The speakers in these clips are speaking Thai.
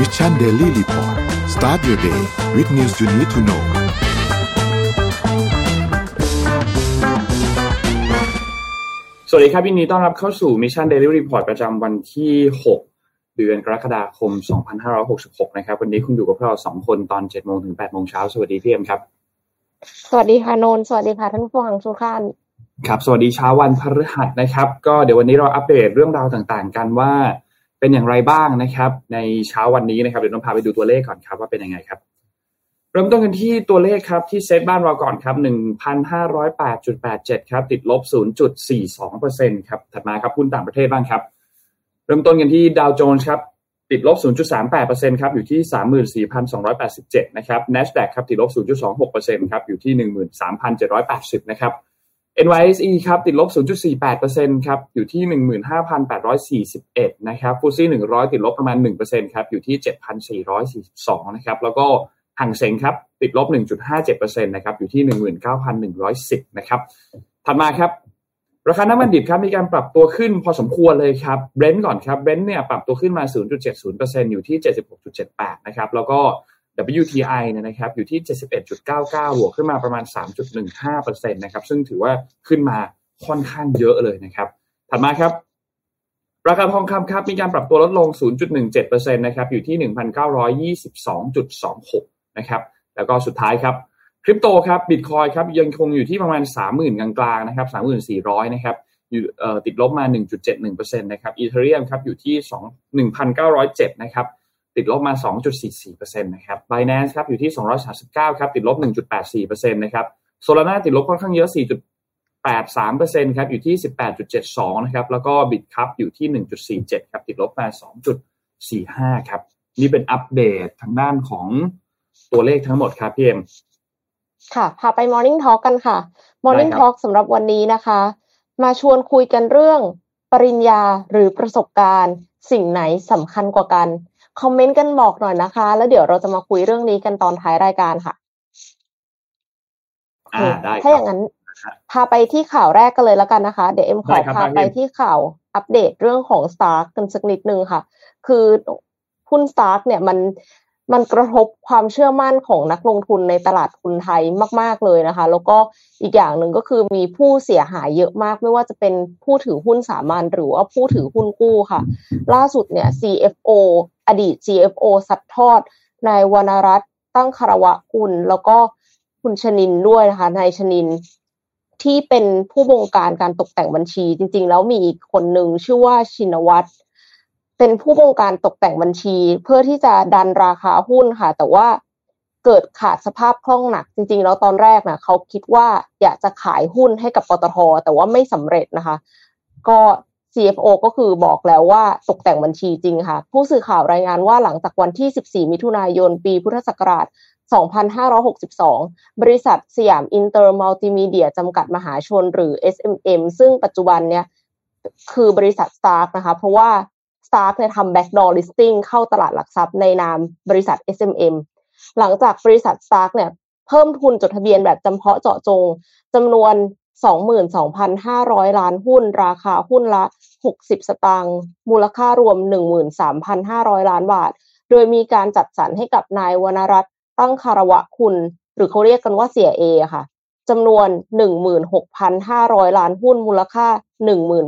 Mission Daily Report start your day with news you need to know สวัสดีครับยินดีต้อนรับเข้าสู่ Mission Daily Report ประจำวันที่ 6 เดือนกรกฎาคม 2566 นะครับ วันนี้คุณอยู่กับพวกเราสองคนตอน7โมงถึง8โมงเช้า สวัสดีพี่เอ็มครับ สวัสดีค่ะนนท์สวัสดีค่ะท่านผู้ฟังทุกท่านครับ สวัสดีเช้าวันพฤหัสนะครับ ก็เดี๋ยววันนี้เราอัปเดตเรื่องราวต่างๆ กันว่า เป็นอย่างไรบ้างนะครับ ในเช้าวันนี้นะครับเดี๋ยวต้องพาไปดูตัวเลขก่อนครับว่าเป็นยังไงครับ เริ่มต้นกันที่ตัวเลขครับที่เซตบ้านเราก่อนครับ 1,508.87 ครับ ติดลบ 0.42%ครับถัดมาครับหุ้นต่างประเทศบ้างครับ เริ่มต้นกันที่ดาวโจนส์ครับติดลบ 0.38%ครับ อยู่ที่ 34,287 นะครับ NASDAQ ครับ ติดลบ 0.26%ครับ อยู่ที่ 13,780 นะครับ NYSE ครับติดลบ 0.48%ครับอยู่ที่ 15,841 นะครับ FTSE 100 ติดลบประมาณ 1%ครับอยู่ที่ 7,442 นะครับแล้วก็ฮั่งเส็งครับติดลบ 1.57%นะครับอยู่ที่ 19,110 นะครับถัดมาครับ ราคาน้ำมันดิบครับมีการปรับตัวขึ้นพอสมควรเลยครับ Brent ก่อนครับ Brent เนี่ยปรับตัวขึ้นมา 0.70%อยู่ที่ 76.78 นะครับแล้วก็ WTI เนี่ยนะครับอยู่ที่ 71.99 บวกขึ้นมาประมาณ 3.15%นะครับซึ่งถือว่าขึ้นมาค่อนข้างเยอะเลยนะครับ ถัดมาครับ ราคาทองคำครับมีการปรับตัวลดลง 0.17%นะครับอยู่ที่ 1,922.26 นะครับแล้วก็สุดท้ายครับคริปโตครับบิตคอยครับยังคงอยู่ที่ประมาณ 30,000 กลางๆนะครับ3400 นะครับอยู่ติดลบมา 1.71%นะครับอีเทเรียมครับอยู่ที่ 2 1,907 นะครับ ติดลบมา 2.44%นะครับ Binance ครับอยู่ที่ 239 ครับ ติดลบ 1.84%นะครับ Solana ติดลบค่อนข้างเยอะ 4.83%ครับ อยู่ที่ 18.72 นะครับ แล้วก็ Bit ครับอยู่ที่ 1.47 ครับ ติดลบมา 2.45 ครับ นี่เป็นอัปเดตทางด้านของตัวเลขทั้งหมดครับพี่เอ็มค่ะพาไป Morning Talk กันค่ะ Morning ได้ครับ Talk สำหรับวันนี้นะคะ มาชวนคุยกันเรื่อง ปริญญาหรือประสบการณ์ สิ่งไหนสำคัญกว่ากัน คอมเมนต์กันบอกหน่อยนะคะ แล้วเดี๋ยวเราจะมาคุยเรื่องนี้กันตอนท้ายรายการค่ะอ่าได้คถ้าอรับย่างนั้นพาไปที่ข่าวแรกกันเลยแล้วกันนะคะ เดี๋ยวเอ็มขได้อครับพาได้ไปครับที่ข่าวอัปเดตเรื่องของ Stark กันสักนิดนึงค่ะ คือหุ้น Stark เนี่ยมันมันกระทบความเชื่อมั่นของนักลงทุนในตลาดทุนไทยมาก ๆ เลยนะคะ แล้วก็อีกอย่างหนึ่งก็คือมีผู้เสียหายเยอะมาก ไม่ว่าจะเป็นผู้ถือหุ้นสามัญหรือว่าผู้ถือหุ้นกู้ค่ะ ล่าสุดเนี่ย CFO อดีต CFO สัดทอดนายวรรณรัตน์ตั้งคารวะกุลแล้วก็คุณชนินด้วยนะคะนายชนินที่เป็นผู้บงการการตกแต่งบัญชี จริง ๆ แล้วมีอีกคนหนึ่งชื่อว่าชินวัตรเป็นผู้บงการตกแต่งบัญชี เพื่อที่จะดันราคาหุ้นค่ะ แต่ว่าเกิดขาดสภาพคล่องหนัก จริง ๆ แล้วตอนแรกนะเขาคิดว่าอยากจะขายหุ้นให้กับปตท.แต่ว่าไม่สำเร็จนะคะ ก็ CFO ก็คือบอกแล้วว่าตกแต่งบัญชีจริงค่ะ ผู้สื่อข่าวรายงานว่าหลังจากวันที่ 14 มิถุนายน ปีพุทธศักราช 2562 บริษัทสยามอินเตอร์มัลติมีเดียจำกัดมหาชนหรือ SMM ซึ่งปัจจุบันเนี่ยคือบริษัท Stark นะคะ เพราะว่า Stark เนี่ยทำ backdoor listing เข้าตลาดหลักทรัพย์ในนามบริษัท SMM หลังจากบริษัท Stark เนี่ยเพิ่มทุนจดทะเบียนแบบจำเพาะเจาะจงจำนวน 22,500 ล้านหุ้น ราคาหุ้นละ 60 สตางค์ มูลค่ารวม 13,500 ล้านบาท โดยมีการจัดสรรให้กับนายวรรณรัตน์ตั้งคารวะคุณ หรือเขาเรียกกันว่าเสียเอค่ะจำนวน 16,500 ล้านหุ้น มูลค่า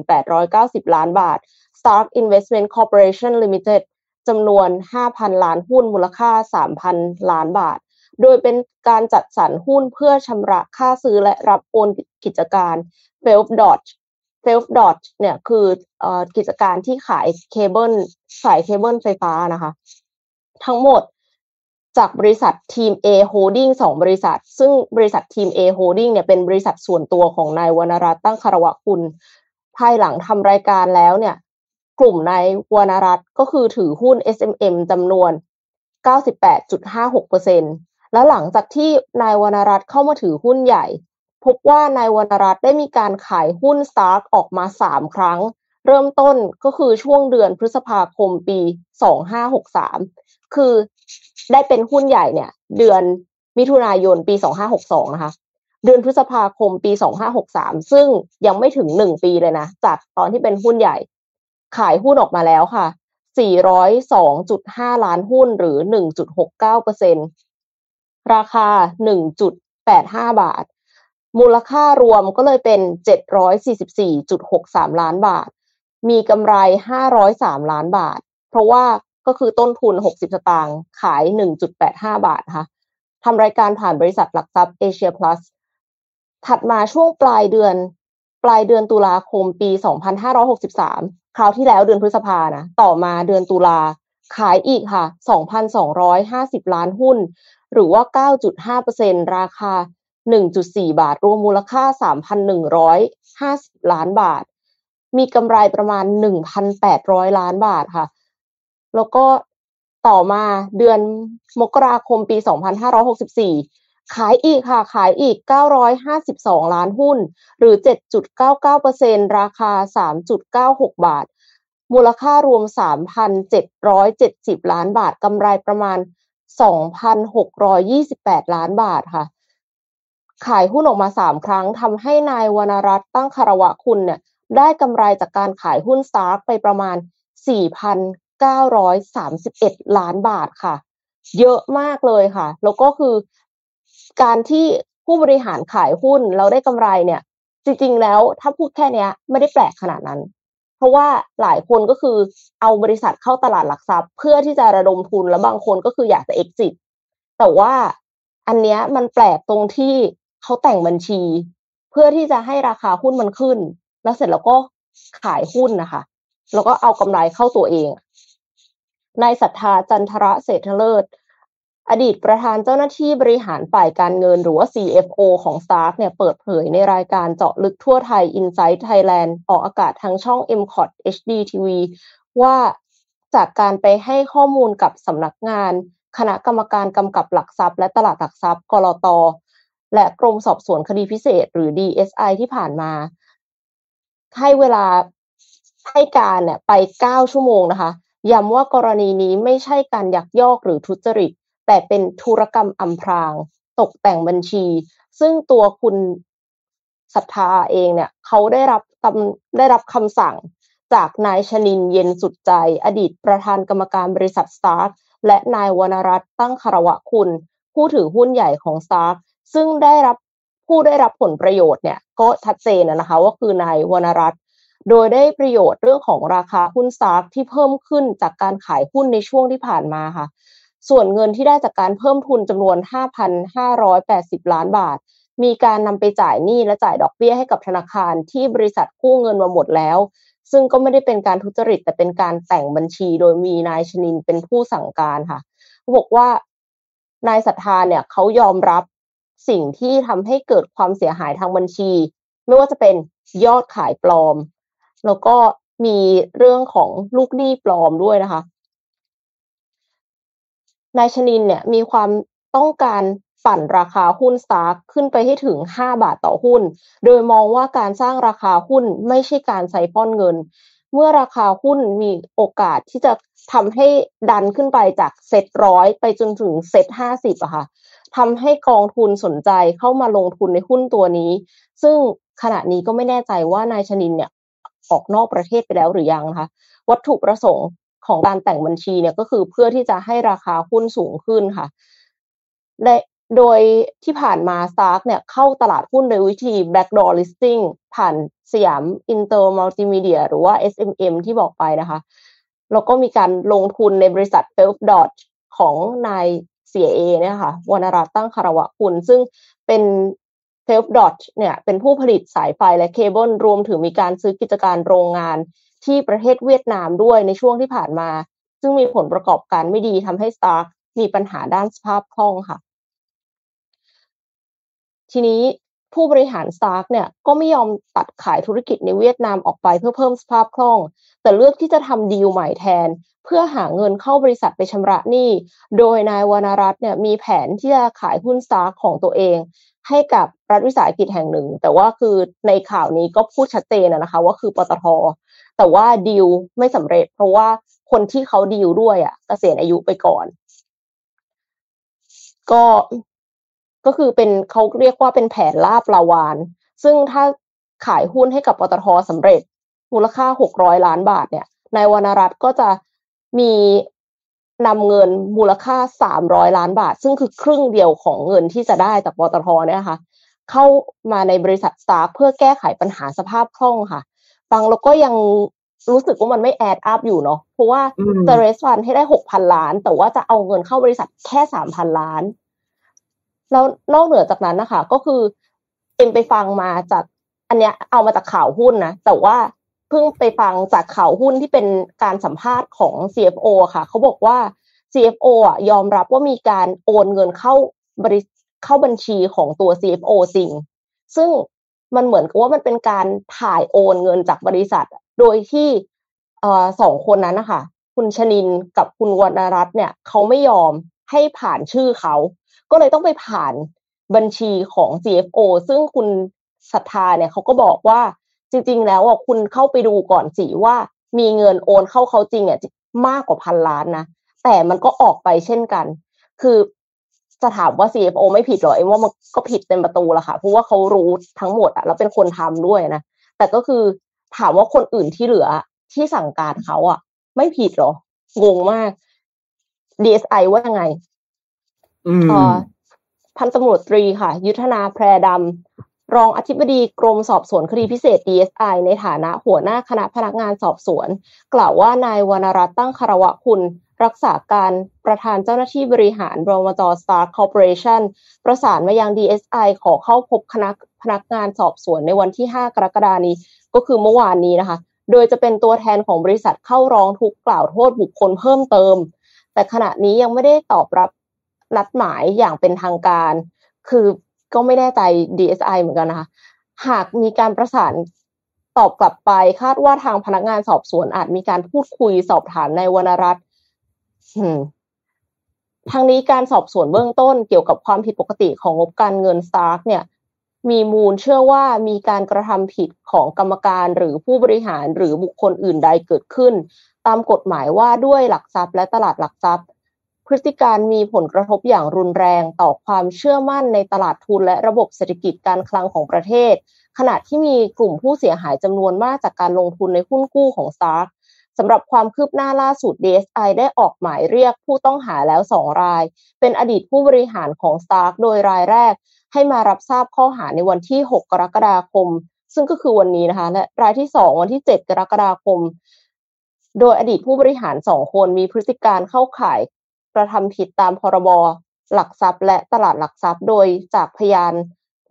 1,890 ล้านบาท Stark Investment Corporation Limited จำนวน 5,000 ล้านหุ้น มูลค่า 3,000 ล้านบาท โดยเป็นการจัดสรรหุ้นเพื่อชำระค่าซื้อและรับโอนกิจการ f e l d o t f e l d o t เนี่ยคืออกิจการที่ขายเคเบิลสายเคเบิลไฟฟ้านะคะ ทั้งหมดจากบริษัททีม A Holding สองบริษัท ซึ่งบริษัททีม A Holding เนี่ยเป็นบริษัทส่วนตัวของนายวรรณรัตน์ตั้งคารวะคุณ ภายหลังทำรายการแล้วเนี่ย กลุ่มนายวรรณรัตน์ก็คือถือหุ้น SMM จำนวน 98.56% แล้วหลังจากที่นายวรรณรัตน์เข้ามาถือหุ้นใหญ่ พบว่านายวรรณรัตน์ได้มีการขายหุ้น Stark ออกมา 3 ครั้ง เริ่มต้นก็คือช่วงเดือนพฤษภาคมปี 2563 คือได้เป็นหุ้นใหญ่เนี่ย เดือนมิถุนายนปี 2562 นะคะ เดือนพฤษภาคมปี 2563 ซึ่งยังไม่ถึง 1 ปีเลยนะ จากตอนที่เป็นหุ้นใหญ่ ขายหุ้นออกมาแล้วค่ะ402.5 ล้านหุ้นหรือ 1.69%ร ราคา 1.85 บาท มูลค่ารวมก็เลยเป็น 744.63 ล้านบาท มีกำไร 503 ล้านบาท เพราะว่าก็คือต้นทุน 60 สตางค์ขาย 1.85 บาทค่ะทำรายการผ่านบริษัทหลักทรัพย์เอเชียพลัสถัดมาช่วงปลายเดือน ปลายเดือนตุลาคมปี 2563 คราวที่แล้วเดือนพฤษภานะ ต่อมาเดือนตุลาขายอีกค่ะ 2,250 ล้านหุ้น หรือว่า 9.5%ราคา 1.4 บาท รวมมูลค่า 3,150 ล้านบาท มีกำไรประมาณ 1,800 ล้านบาทค่ะ แล้วก็ต่อมาเดือนมกราคมปี 2564 ขายอีกค่ะ ขายอีก 952 ล้านหุ้น หรือ 7.99%ราคา 3.96 บาท มูลค่ารวม 3,770 ล้านบาท กำไรประมาณ 2,628ล้านบาทค่ะ ขายหุ้นออกมา3ครั้งทำให้นายวรรณรัตน์ตั้งคารวะคุณเนี่ย ได้กำไรจากการขายหุ้นสตาร์กไปประมาณ 4,931 ล้านบาทค่ะ เยอะมากเลยค่ะ แล้วก็คือการที่ผู้บริหารขายหุ้นแล้วได้กำไรเนี่ย จริงๆแล้วถ้าพูดแค่นี้ไม่ได้แปลกขนาดนั้น เพราะว่าหลายคนก็คือเอาบริษัทเข้าตลาดหลักทรัพย์ เพื่อที่จะระดมทุนแล้วบางคนก็คืออยากจะ exit แต่ว่าอันเนี้ยมันแปลกตรงที่เขาแต่งบัญชี เพื่อที่จะให้ราคาหุ้นมันขึ้น แล้วเสร็จแล้วก็ขายหุ้นนะคะ แล้วก็เอากำไรเข้าตัวเองนายศรัทธาจันทระเศรษฐเลิศ อดีตประธานเจ้าหน้าที่บริหารฝ่ายการเงินหรือว่า CFO ของ Stark เนี่ยเปิดเผยในรายการเจาะลึกทั่วไทย Insight Thailand ออกอากาศทางช่อง m c o t HD TV ว่าจากการไปให้ข้อมูลกับสำนักงาน คณะกรรมการกำกับหลักทรัพย์ และตลาดหลักทรัพย์กรอตและกรมสอบสวนคดีพิเศษ หรือ DSI ที่ผ่านมา ให้เวลาให้การเนี่ยไป 9 ชั่วโมงนะคะย้ำว่ากรณีนี้ไม่ใช่การยักยอกหรือทุจริต แต่เป็นธุรกรรมอำพราง ตกแต่งบัญชี ซึ่งตัวคุณศรัทธาเองเนี่ย เขาได้รับได้รับคำสั่งจากนายชนินเย็นสุดใจ อดีตประธานกรรมการบริษัทสตาร์และนายวรรณรัตน์ตั้งคารวะคุณ ผู้ถือหุ้นใหญ่ของสตาร์ซึ่งได้รับผู้ได้รับผลประโยชน์เนี่ย ก็ชัดเจนนะคะว่าคือนายวรรณรัตน์โดยได้ประโยชน์เรื่องของราคาหุ้นสตาร์ที่เพิ่มขึ้นจากการขายหุ้นในช่วงที่ผ่านมาค่ะ ส่วนเงินที่ได้จากการเพิ่มทุนจำนวน 5,580 ล้านบาท มีการนำไปจ่ายหนี้และจ่ายดอกเบี้ยให้กับธนาคารที่บริษัทกู้เงินมาหมดแล้ว ซึ่งก็ไม่ได้เป็นการทุจริต แต่เป็นการแต่งบัญชีโดยมีนายชนินเป็นผู้สั่งการค่ะบอกว่านายศรัทธาเนี่ยเขายอมรับสิ่งที่ทำให้เกิดความเสียหายทางบัญชี ไม่ว่าจะเป็นยอดขายปลอม แล้วก็มีเรื่องของลูกหนี้ปลอมด้วยนะคะ นายชนินเนี่ยมีความต้องการปั่นราคาหุ้นสตาร์ขึ้นไปให้ถึง 5 บาทต่อหุ้น โดยมองว่าการสร้างราคาหุ้นไม่ใช่การใส่ป้อนเงิน เมื่อราคาหุ้นมีโอกาสที่จะทำให้ดันขึ้นไปจากเซตร้อยไปจนถึงเซตห้าสิบอะค่ะทำให้กองทุนสนใจเข้ามาลงทุนในหุ้นตัวนี้ ซึ่งขณะนี้ก็ไม่แน่ใจว่านายชนินเนี่ยออกนอกประเทศไปแล้วหรือยังนะคะ วัตถุประสงค์ ของการแต่งบัญชีเนี่ยก็คือเพื่อที่จะให้ราคาหุ้นสูงขึ้นค่ะในโดยที่ผ่านมา Stark เนี่ยเข้าตลาดหุ้นโดยวิธี backdoor listing ผ่านสยาม Inter Multimedia หรือว่า SMM ที่บอกไปนะคะ แล้วก็มีการลงทุนในบริษัท f e l d o t ของนาย CIA เนี่ยค่ะวรรณรัตน์ตั้งคารวะคุณ ซึ่งเป็นเซลฟ์ดอทเนี่ยเป็นผู้ผลิตสายไฟและเคเบิลรวมถึงมีการซื้อกิจการโรงงาน ที่ประเทศเวียดนามด้วยในช่วงที่ผ่านมา ซึ่งมีผลประกอบการไม่ดีทำให้ Stark มีปัญหาด้านสภาพคล่องค่ะ ทีนี้ผู้บริหาร Stark เนี่ยก็ไม่ยอมตัดขายธุรกิจในเวียดนามออกไปเพื่อเพิ่มสภาพคล่อง แต่เลือกที่จะทำดีลใหม่แทน เพื่อหาเงินเข้าบริษัทไปชำระหนี้ โดยนายวรรณรัตน์เนี่ยมีแผนที่จะขายหุ้น Stark ของตัวเอง ให้กับรัฐวิสาหกิจแห่งหนึ่ง แต่ว่าคือในข่าวนี้ก็พูดชัดเจนนะคะว่าคือปตท แต่ว่าดีลไม่สำเร็จ เพราะว่าคนที่เขาดีลด้วยอะ่ะเกษียณอายุไปก่อน ก็ก็คือเป็นเขาเรียกว่าเป็นแผนลาบลาวาน ซึ่งถ้าขายหุ้นให้กับปตทสำเร็จ มูลค่าหกร้อยล้านบาทเนี่ยนายวรรณรัตน์ก็จะมีนำเงินมูลค่าสามร้อยล้านบาท ซึ่งคือครึ่งเดียวของเงินที่จะได้จากปตทเนี่ยค่ะ เข้ามาในบริษัทสตาร์เพื่อแก้ไขปัญหาสภาพคล่องค่ะ ฟังแล้วก็ยังรู้สึกว่ามันไม่แอดอัพอยู่เนาะเพราะว่าจะเรสฟันให้ได้หกพันล้าน แต่ว่าจะเอาเงินเข้าบริษัทแค่สามพันล้าน แล้วนอกเหนือจากนั้นนะคะ ก็คือเอ็มไปฟังมาจาก อันเนี้ยเอามาจากข่าวหุ้นนะ แต่ว่าเพิ่งไปฟังจากข่าวหุ้นที่เป็นการสัมภาษณ์ของ CFO ค่ะ เขาบอกว่า CFO อะยอมรับว่ามีการโอนเงินเข้าบริเข้าบัญชีของตัว CFO จริง ซึ่ง มันเหมือนกับว่ามันเป็นการถ่ายโอนเงินจากบริษัท โดยที่สองคนนั้นนะคะคุณชนินกับคุณวรรณรัตน์เนี่ยเขาไม่ยอมให้ผ่านชื่อเขา ก็เลยต้องไปผ่านบัญชีของ CFO ซึ่งคุณศรัทธาเนี่ยเขาก็บอกว่าจริง ๆ แล้วอะคุณเข้าไปดูก่อนสิว่ามีเงินโอนเข้าเขาจริงอะมากกว่าพันล้านนะแต่มันก็ออกไปเช่นกัน คือ จะถามว่า CFO ไม่ผิดหรอเอ็มว่ามันก็ผิดเต็มประตูละค่ะเพราะว่าเขารู้ทั้งหมดอะแล้วเป็นคนทำด้วยนะแต่ก็คือถามว่าคนอื่นที่เหลือที่สั่งการเขาอะไม่ผิดหรองงมาก DSI ว่ายังไงอืมพันตำรวจตรีค่ะ ยุทธนาแพรดำรองอธิบดีกรมสอบสวนคดีพิเศษ DSI ในฐานะหัวหน้าคณะพนักงานสอบสวน กล่าวว่านายวรรณรัตน์ตั้งคารวะคุณ รักษาการประธานเจ้าหน้าที่บริหารบมจ. Stark Corporation ประสานมายัง DSI ขอเข้าพบคณะพนักงานสอบสวนในวันที่ 5 กรกฎานี้ ก็คือเมื่อวานนี้นะคะ โดยจะเป็นตัวแทนของบริษัทเข้าร้องทุกข์กล่าวโทษบุคคลเพิ่มเติม แต่ขณะนี้ยังไม่ได้ตอบรับนัดหมายอย่างเป็นทางการ คือก็ไม่แน่ใจ DSI เหมือนกันนะคะ หากมีการประสานตอบกลับไปคาดว่าทางพนักงานสอบสวนอาจมีการพูดคุยสอบถามในวรรณรัตน์ ทางนี้การสอบสวนเบื้องต้นเกี่ยวกับความผิดปกติของงบการเงินสตาร์กเนี่ย มีมูลเชื่อว่ามีการกระทำผิดของกรรมการหรือผู้บริหารหรือบุคคลอื่นใดเกิดขึ้น ตามกฎหมายว่าด้วยหลักทรัพย์และตลาดหลักทรัพย์ พฤติการมีผลกระทบอย่างรุนแรงต่อความเชื่อมั่นในตลาดทุนและระบบเศรษฐกิจการคลังของประเทศ ขณะที่มีกลุ่มผู้เสียหายจำนวนมากจากการลงทุนในหุ้นกู้ของสตาร์ สำหรับความคืบหน้าล่าสุด DSI ได้ออกหมายเรียกผู้ต้องหาแล้วสองราย เป็นอดีตผู้บริหารของ Stark โดยรายแรก ให้มารับทราบข้อหาในวันที่ 6 กรกฎาคม ซึ่งก็คือวันนี้นะคะ และรายที่ 2 วันที่ 7 กรกฎาคม โดยอดีตผู้บริหารสองคนมีพฤติการเข้าข่ายกระทำผิดตามพรบหลักทรัพย์และตลาดหลักทรัพย์ โดยจากพยาน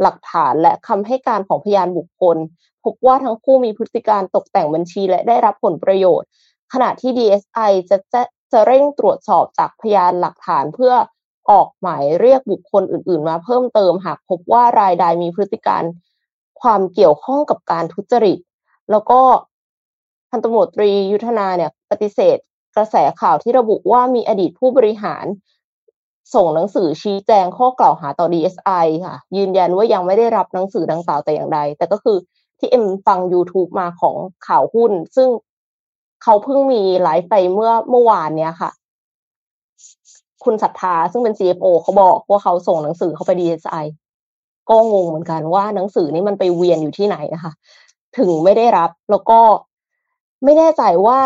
หลักฐานและคำให้การของพยานบุคคล พบว่าทั้งคู่มีพฤติการตกแต่งบัญชีและได้รับผลประโยชน์ ขณะที่ DSI จะจะจะเร่งตรวจสอบจากพยานหลักฐานเพื่อออกหมายเรียกบุคคลอื่น ๆ มาเพิ่มเติมหากพบว่ารายใดมีพฤติการความเกี่ยวข้องกับการทุจริต แล้วก็พันตำรวจตรียุทธนาเนี่ยปฏิเสธกระแสข่าวที่ระบุว่ามีอดีตผู้บริหาร ส่งหนังสือชี้แจงข้อกล่าวหาต่อ DSI ค่ะ ยืนยันว่ายังไม่ได้รับหนังสือดังกล่าวแต่อย่างใด แต่ก็คือที่เอ็มฟัง YouTube มาของข่าวหุ้น ซึ่งเขาเพิ่งมีไลฟ์ไปเมื่อเมื่อวานเนี้ยค่ะ คุณศรัทธาซึ่งเป็น CFO เขาบอกว่าเขาส่งหนังสือเข้าไป DSI ก็งงเหมือนกันว่าหนังสือนี้มันไปเวียนอยู่ที่ไหนนะคะ ถึงไม่ได้รับแล้วก็ไม่แน่ใจว่า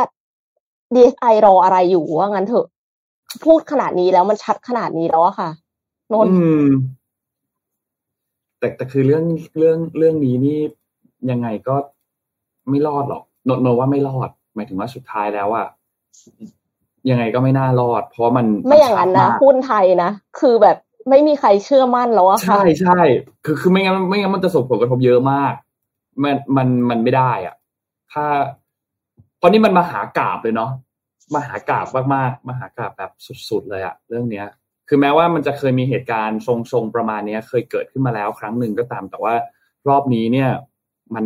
DSI รออะไรอยู่ว่างั้นเถอะ พูดขนาดนี้แล้วมันชัดขนาดนี้แล้วอะค่ะนนอืมแต่แต่คือเรื่องเรื่องเรื่องนี้นี่ยังไงก็ไม่รอดหรอกนนว่าไม่รอด หมายถึงว่าสุดท้ายแล้วอะยังไงก็ไม่น่ารอด เพราะมันไม่อย่างนั้นนะหุ้นไทยนะคือแบบไม่มีใครเชื่อมั่นแล้วอะค่ะใช่ใช่คือคือไม่งั้นไม่งั้นมันจะส่งผลกระทบเยอะมาก มันมันมันไม่ได้อะ ถ้าเพราะนี่มันมาหากราบเลยเนาะ มหากราบมากๆ มหากราบแบบสุดๆเลยอะเรื่องเนี้ย คือแม้ว่ามันจะเคยมีเหตุการณ์ทรงๆประมาณนี้เคยเกิดขึ้นมาแล้วครั้งหนึ่งก็ตาม แต่ว่ารอบนี้เนี่ย มัน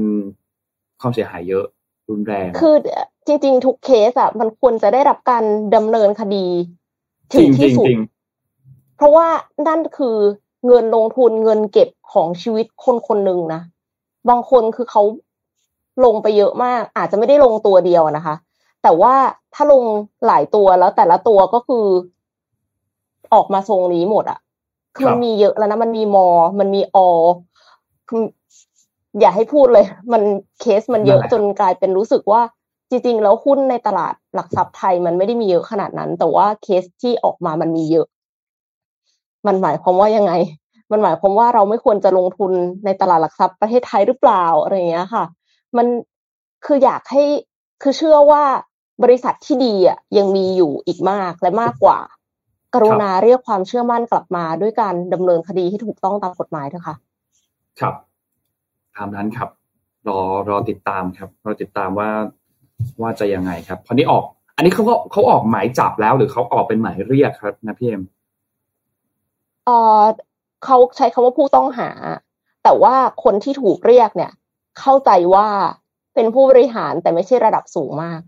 ความเสียหายเยอะรุนแรง คือจริง ๆ ทุกเคสอะมันควรจะได้รับการดำเนินคดีถึงที่สุด เพราะว่านั่นคือเงินลงทุนเงินเก็บของชีวิตคนคนหนึ่งนะ บางคนคือเขาลงไปเยอะมาก อาจจะไม่ได้ลงตัวเดียวนะคะ แต่ว่าถ้าลงหลายตัวแล้วแต่ละตัวก็คือ ออกมาทรงนี้หมดอะคือมันมีเยอะแล้วนะมันมีมอ มันมีอคืออย่าให้พูดเลย มันเคสมันเยอะจนกลายเป็นรู้สึกว่า จริง ๆ แล้วหุ้นในตลาดหลักทรัพย์ไทยมันไม่ได้มีเยอะขนาดนั้น แต่ว่าเคสที่ออกมามันมีเยอะ มันหมายความว่ายังไง มันหมายความว่าเราไม่ควรจะลงทุนในตลาดหลักทรัพย์ประเทศไทยหรือเปล่าอะไรอย่างเงี้ยค่ะ มันคืออยากให้คือเชื่อว่า บริษัทที่ดีอะยังมีอยู่อีกมากและมากกว่า กรุณาเรียกความเชื่อมั่นกลับมาด้วยการดำเนินคดีที่ถูกต้องตามกฎหมายเถอะค่ะ ครับตามนั้นครับ รอรอติดตามครับ รอติดตามว่าว่าจะยังไงครับพอนี้ออก อันนี้เขาก็เขาออกหมายจับแล้วหรือเขาออกเป็นหมายเรียกครับนะพี่เอ็มเออเขาใช้คำว่าผู้ต้องหา แต่ว่าคนที่ถูกเรียกเนี่ย เข้าใจว่าเป็นผู้บริหารแต่ไม่ใช่ระดับสูงมาก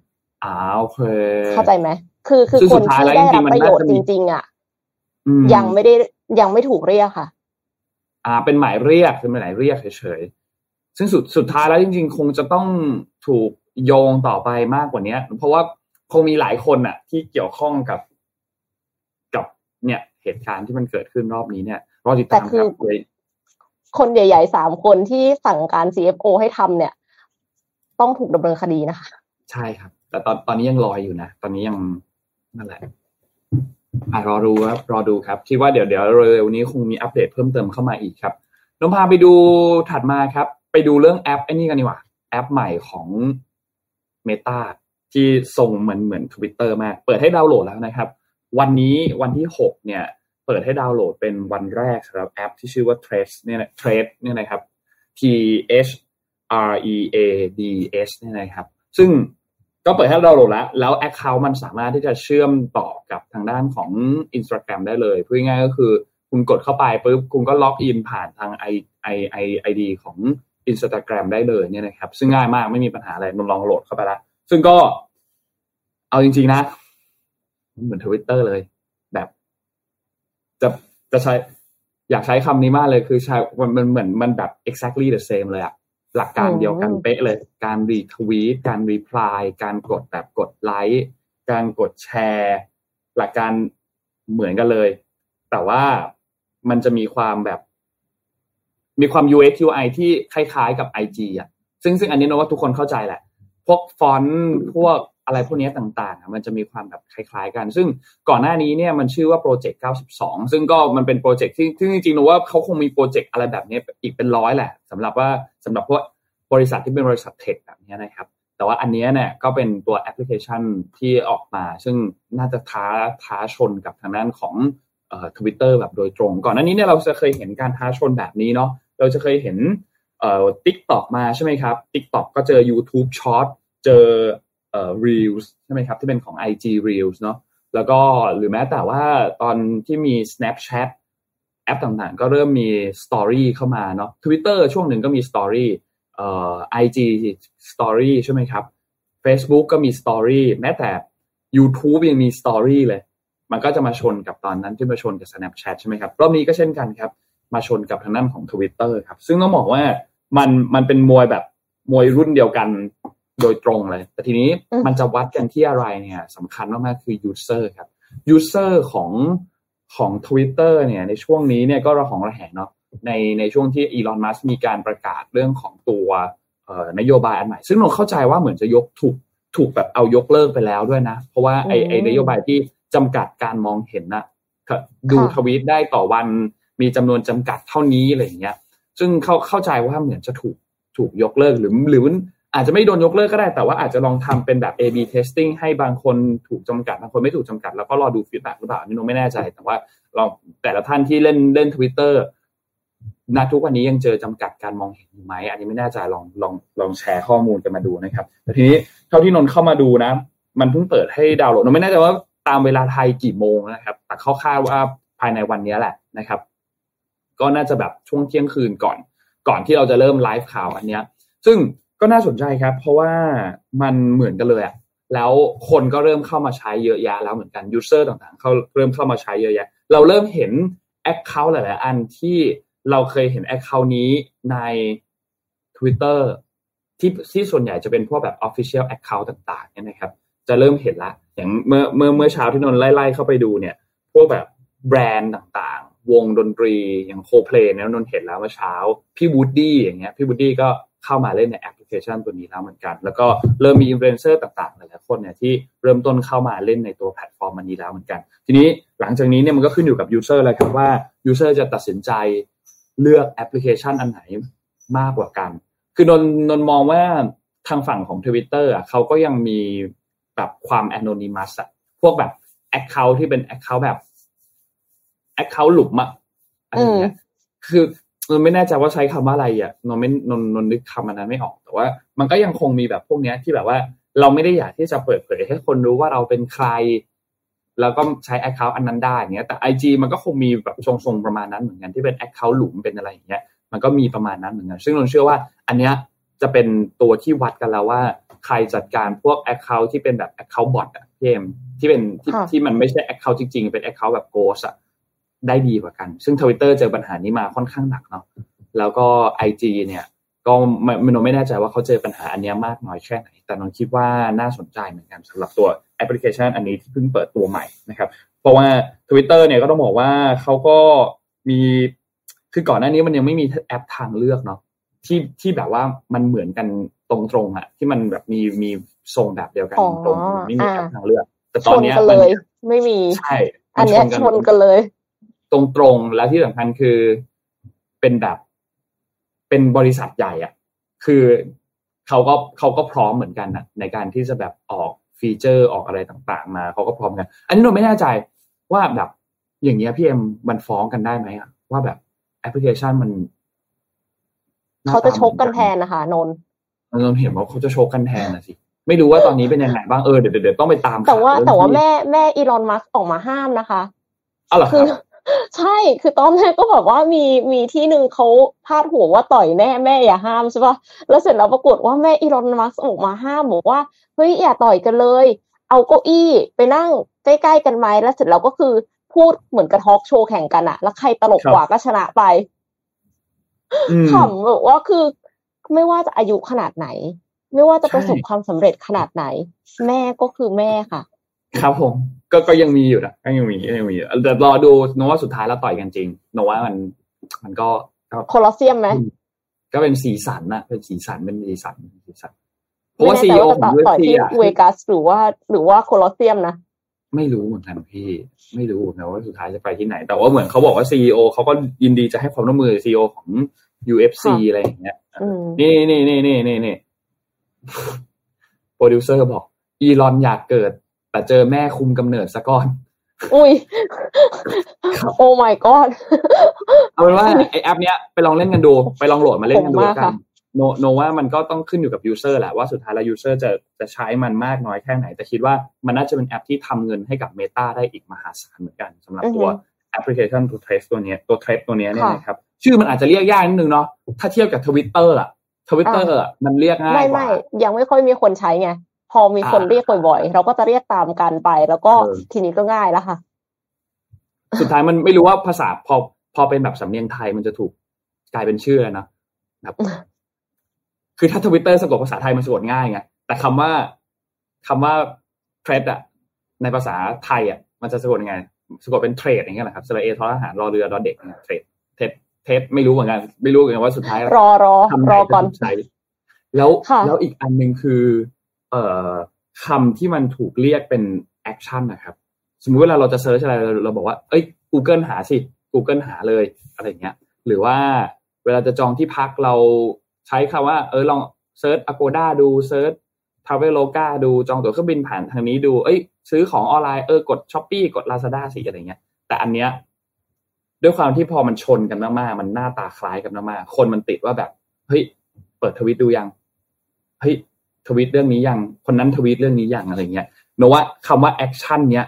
อ้าวเคยเข้าใจไหมคือคือคนที่ได้รับประโยชน์จริง ๆ อะยังไม่ได้ยังไม่ถูกเรียกค่ะ อ่า เป็นหมายเรียกเป็นหมายเรียกเฉยๆซึ่งสุดสุดท้ายแล้วจริง ๆ คงจะต้องถูกโยงต่อไปมากกว่านี้เพราะว่าคงมีหลายคนอะ ที่เกี่ยวข้องกับกับเนี่ยเหตุการณ์ที่มันเกิดขึ้นรอบนี้เนี่ยรอติดตามครับคนใหญ่ๆสามคนที่สั่งการ CFO ให้ทำเนี่ย ต้องถูกดำเนินคดีนะคะ ใช่ครับ แต่ตอนตอนนี้ยังลอยอยู่นะ ตอนนี้ยังนั่นแหละอ่ารอดูครับรอดูครับคิดว่าเดี๋ยวเดี๋ยวเร็วนี้คงมีอัปเดตเพิ่มเติมเข้ามาอีกครับน้องพาไปดูถัดมาครับ ไปดูเรื่องแอปไอ้นี่กันดีกว่า แอปใหม่ของ Meta ที่ส่งเหมือนเหมือนทวิตเตอร์มาก เปิดให้ดาวน์โหลดแล้วนะครับ วันนี้วันที่หกเนี่ย เปิดให้ดาวน์โหลดเป็นวันแรกสำหรับแอปที่ชื่อว่า Trace เนี่ย Trace เนี่ยนะครับ T H R E A D S เนี่ยนะครับ ซึ่ง ก็เปิดให้ดาวโหลดแล้ว แล้ว Account มันสามารถที่จะเชื่อมต่อกับทางด้านของ Instagram ได้เลยพูดง่ายก็คือคุณกดเข้าไปปุ๊บคุณก็ล็อกอินผ่านทางไอไอไอไอดีของ Instagram ได้เลยเนี่ยนะครับ ซึ่งง่ายมากไม่มีปัญหาอะไรนลองโหลดเข้าไปแล้วซึ่งก็เอาจริง ๆ นะ เหมือนทวิตเตอร์เลย แบบ จะจะใช้ อยากใช้คำนี้มากเลยคือใช้มันมันเหมือนมันแบบ exactly the same เลยอะ หลักการเดียวกันเป๊ะเลย การรีทวีตการรีプライการกดแบบกดไลค์การกดแชร์ หลักการเหมือนกันเลย แต่ว่ามันจะมีความแบบ มีความ UX UI ที่คล้ายๆกับ IG อ่ะ ซึ่งซึ่งอันนี้นะว่าทุกคนเข้าใจแหละ พวกฟอนต์พวก อะไรพวกนี้ต่างๆ มันจะมีความแบบคล้ายๆกัน ซึ่งก่อนหน้านี้เนี่ยมันชื่อว่า Project 92 ซึ่งก็มันเป็นโปรเจกต์ที่จริงๆนะว่าเขาคงมีโปรเจกต์อะไรแบบนี้อีกเป็นร้อยแหละสำหรับว่าสำหรับพวกบริษัทที่เป็นบริษัท tech แบบนี้นะครับ แต่ว่าอันนี้เนี่ยก็เป็นตัวแอปพลิเคชันที่ออกมา ซึ่งน่าจะท้าท้าชนกับทางด้านของทวิตเตอร์แบบโดยตรง ก่อนหน้านี้เนี่ยเราจะเคยเห็นการท้าชนแบบนี้เนาะเราจะเคยเห็นเอ่อ TikTok มาใช่ไหมครับ TikTok ก็เจอ YouTube Shorts เจอ เอ่อ Reels ใช่ไหมครับที่เป็นของ IG Reels เนาะแล้วก็หรือแม้แต่ว่าตอนที่มี Snapchat แอปต่างๆ ก็เริ่มมี Story เข้ามาเนาะ Twitter ช่วงหนึ่งก็มี Story เอ่อ IG Story ใช่ไหมครับ Facebook ก็มี Story แม้แต่ YouTube ยังมี Story เลย มันก็จะมาชนกับตอนนั้นที่มาชนกับ Snapchat ใช่ไหมครับรอบนี้ก็เช่นกันครับ มาชนกับทางด้านของ Twitter ครับ ซึ่งต้องบอกว่ามันมันเป็นมวยแบบมวยรุ่นเดียวกัน โดยตรงเลย แต่ทีนี้มันจะวัดกันที่อะไรเนี่ยสำคัญมากๆคือ user ครับ user ของของ Twitter เนี่ยในช่วงนี้เนี่ยก็ระหองระแหงเนาะในในช่วงที่อีลอนมัสมีการประกาศเรื่องของตัวนโยบายอันใหม่ ซึ่งเราเข้าใจว่าเหมือนจะยกถูกถูกแบบเอายกเลิกไปแล้วด้วยนะ เพราะว่าไอไอนโยบายที่จำกัดการมองเห็นนะดูทวีตได้ต่อวันมีจำนวนจำกัดเท่านี้อะไรอย่างเงี้ย ซึ่งเข้าเข้าใจว่าเหมือนจะถูกถูกยกเลิกหรือหรือ อาจจะไม่โดนยกเลิกก็ได้แต่ว่าอาจจะลองทำเป็นแบบ A/B testing ให้บางคนถูกจำกัด บางคนไม่ถูกจำกัด แล้วก็รอดู feedback หรือเปล่านี่นนไม่แน่ใจ แต่ว่าลองแต่ละท่านที่เล่นเล่นทวิตเตอร์ณทุกวันนี้ยังเจอจำกัดการมองเห็นอยู่ไหมอันนี้ไม่แน่ใจลองลองลองแชร์ข้อมูลกันมาดูนะครับแต่ทีนี้เท่าที่นนเข้ามาดูนะ มันเพิ่งเปิดให้ดาวน์โหลดนนไม่แน่ใจว่าตามเวลาไทยกี่โมงนะครับ แต่เขาคาดว่าภายในวันนี้แหละนะครับ ก็น่าจะแบบช่วงเที่ยงคืนก่อน ก่อนที่เราจะเริ่มไลฟ์ข่าวอันเนี้ย ซึ่ง ก็น่าสนใจครับ เพราะว่ามันเหมือนกันเลยอะแล้วคนก็เริ่มเข้ามาใช้เยอะแยะแล้วเหมือนกัน user ต่างๆเขาเริ่มเข้ามาใช้เยอะแยะ เราเริ่มเห็น account หลายๆอันที่เราเคยเห็น account นี้ใน Twitter ที่ที่ส่วนใหญ่จะเป็นพวกแบบ Official Account ต่างๆเนี่ยนะครับ จะเริ่มเห็นละ อย่างเมื่อเมื่อเมื่อเช้าที่นนไล่ๆเข้าไปดูเนี่ย พวกแบบแบรนด์ต่างๆ วงดนตรีอย่างโคเพลเนี่ยนนเห็นแล้วเมื่อเช้า พี่บูดดี้อย่างเงี้ยพี่บูดดี้ก็เข้ามาเล่นในแอป พลิลิเคชันตัวนี้แล้วเหมือนกัน แล้วก็เริ่มมีอินฟลูเอนเซอร์ต่างๆหลายๆคนเนี่ยที่เริ่มต้นเข้ามาเล่นในตัวแพลตฟอร์มอันนี้แล้วเหมือนกัน ทีนี้หลังจากนี้เนี่ยมันก็ขึ้นอยู่กับ user เลยครับว่า user จะตัดสินใจเลือกแอปพลิเคชันอันไหนมากกว่ากัน คือนนนนมองว่าทางฝั่งของทวิตเตอร์อะเขาก็ยังมีแบบความ anonymous อะพวกแบบaccount ที่เป็น account แบบ account หลุมอะอะไรเงี้ยคือ นนไม่แน่ใจว่าใช้คำว่าอะไรอะนนไม่นนนนึกคำอันนั้นไม่ออกแต่ว่า มันก็ยังคงมีแบบพวกเนี้ยที่แบบว่า เราไม่ได้อยากที่จะเปิดเผยให้คนรู้ว่าเราเป็นใคร แล้วก็ใช้ account อันนั้นได้เนี้ยแต่ IG มันก็คงมีแบบทรงๆประมาณนั้นเหมือนกันที่เป็น account หลุมเป็นอะไรอย่างเงี้ยมันก็มีประมาณนั้นเหมือนกัน ซึ่งนนเชื่อว่า อันเนี้ยจะเป็นตัวที่วัดกันแล้วว่า ใครจัดการพวก account ที่เป็นแบบ account bot อะพี่เอ็มที่เป็นที่ที่มันไม่ใช่ account จริงๆเป็น account แบบ ghost อะ ได้ดีกว่ากัน ซึ่งทวิตเตอร์เจอปัญหานี้มาค่อนข้างหนักเนาะแล้วก็ IG เนี่ย ก็ไม่นนไม่แน่ใจว่าเขาเจอปัญหาอันนี้มากน้อยแค่ไหน แต่นนคิดว่าน่าสนใจเหมือนกันสำหรับตัวแอปพลิเคชันอันนี้ที่เพิ่งเปิดตัวใหม่นะครับ เพราะว่า Twitter เนี่ยก็ต้องบอกว่าเขาก็มีคือก่อนหน้านี้มันยังไม่มีแอปทางเลือกเนาะที่ที่แบบว่ามันเหมือนกันตรงๆอะที่มันแบบมีมีทรงแบบเดียวกันตรงไม่มีแอปทางเลือก แต่ตอนนี้มันไม่มีใช่อันนี้ชนกันเลย ตรงๆ แล้วที่สำคัญคือเป็นแบบเป็นบริษัทใหญ่อะคือเขาก็เขาก็พร้อมเหมือนกันนะในการที่จะแบบออกฟีเจอร์ออกอะไรต่างๆ มาเขาก็พร้อมกัน อันนี้เราไม่แน่ใจว่าแบบอย่างเงี้ยพี่เอ็มมันฟ้องกันได้ไหมอะว่าแบบแอปพลิเคชันมันเขาจะชกกันแทนนะคะนนนนเห็นว่าเขาจะชกกันแทนนะสิไม่รู้ว่าตอนนี้เป็นยังไงบ้างเออเดี๋ยวเดี๋ยวต้องไปตามแต่ว่าแต่ว่าแม่แม่อีลอนมัสออกมาห้ามนะคะอ๋อเหรอคือ ใช่ คือตอนแรกก็แบบว่ามีมีที่หนึ่งเขาพาดหัวว่าต่อยแม่แม่อย่าห้ามใช่ปะแล้วเสร็จแล้วปรากฏว่าแม่อีลอนมัสออกมาห้ามบอกว่าเฮ้ยอย่าต่อยกันเลย เอาเก้าอี้ไปนั่งใกล้ๆกันไหมแล้วเสร็จแล้วก็คือพูดเหมือนกระทอกโชว์แข่งกันอะแล้วใครตลกกว่าก็ชนะไปขำแบบว่าคือไม่ว่าจะอายุขนาดไหน ไม่ว่าจะประสบความสำเร็จขนาดไหน แม่ก็คือแม่ค่ะ ครับผม ก็ก็ยังมีอยู่นะก็ยังมีก็ยังมีแต่รอดูโนว่าสุดท้ายแล้วต่อยกันจริงโนว่ามัน มันก็โคลอเซียมไหมก็เป็นสีสันนะเป็นสีสันเป็นสีสันสีสันเพราะว่าซีโอของยูเอฟซีอะเวกัสหรือว่าหรือว่าโคลอเซียมนะไม่รู้เหมือนกันพี่ ไม่รู้นะว่าสุดท้ายจะไปที่ไหน แต่ว่าเหมือนเขาบอกว่า CEO เขาก็ยินดีจะให้ความร่วมมือ CEO ของ UFC อะไรอย่างเงี้ยนี่นี่นี่นี่นี่นี่โปรดิวเซอร์บอก อีลอนอยากเกิด แต่เจอแม่คุมกำเนิดซะก่อน อุ้ย oh my god เอาเป็นว่าไอแอปเนี้ยไปลองเล่นกันดู ไปลองโหลดมาเล่นกันดูกันนนนนว่ามันก็ต้องขึ้นอยู่กับ user แหละว่าสุดท้ายแล้ว user จะจะใช้มันมากน้อยแค่ไหน แต่คิดว่ามันน่าจะเป็นแอปที่ทำเงินให้กับ Meta ได้อีกมหาศาลเหมือนกันสำหรับตัวแอปพลิเคชันตัว Trace ตัวนี้ตัวเทร e ตัวนี้เนี่ยนะครับ ชื่อมันอาจจะเรียกยากนิดนึงเนาะถ้าเทียบกับทวิตเตอร์อะทวิตเตอร์มันเรียกง่ายกว่าไม่ไม่ยังไม่ค่อยมีคนใช้ไง พอมีคนเรียกบ่อยๆ เราก็จะเรียกตามกันไป แล้วก็ทีนี้ก็ง่ายแล้วค่ะ สุดท้ายมันไม่รู้ว่าภาษาพอพอเป็นแบบสำเนียงไทยมันจะถูกกลายเป็นชื่อนะแบบคือถ้าทวิตเตอร์สะกดภาษาไทยมันสะกดง่ายไงแต่คำว่าคำว่าเทรดอะในภาษาไทยอะมันจะสะกดยังไงสะกดเป็นเทรดอย่างเงี้ยแหละครับสระเอทอทหารรอเรือรอเด็กเทรดเทรดเทรดไม่รู้เหมือนกันไม่รู้เหมือนกันว่าสุดท้ายรอรอรอก่อนใช้แล้วแล้วอีกอันหนึ่งคือ เอ่อคำที่มันถูกเรียกเป็น action นะครับ สมมุติเวลาเราจะเซิร์ชอะไรเราบอกว่า เอ้ย Google หาสิ Google หาเลยอะไรเงี้ย หรือว่าเวลาจะจองที่พักเราใช้คำว่า เออลองเซิร์ช Agoda ดู search Traveloka ดูจองตั๋วเครื่องบินผ่านทางนี้ดู เอ้ย ซื้อของออนไลน์เออกด Shopee กด Lazada สิอะไรเงี้ย แต่อันเนี้ยด้วยความที่พอมันชนกันมากๆ มันหน้าตาคล้ายกันมากๆ คนมันติดว่าแบบ เฮ้ย เปิดทวิตดูยัง เฮ้ย ทวิตเรื่องนี้ยังคนนั้นทวิตเรื่องนี้ยังอะไรเงี้ยนนว่าคำว่า action เนี้ย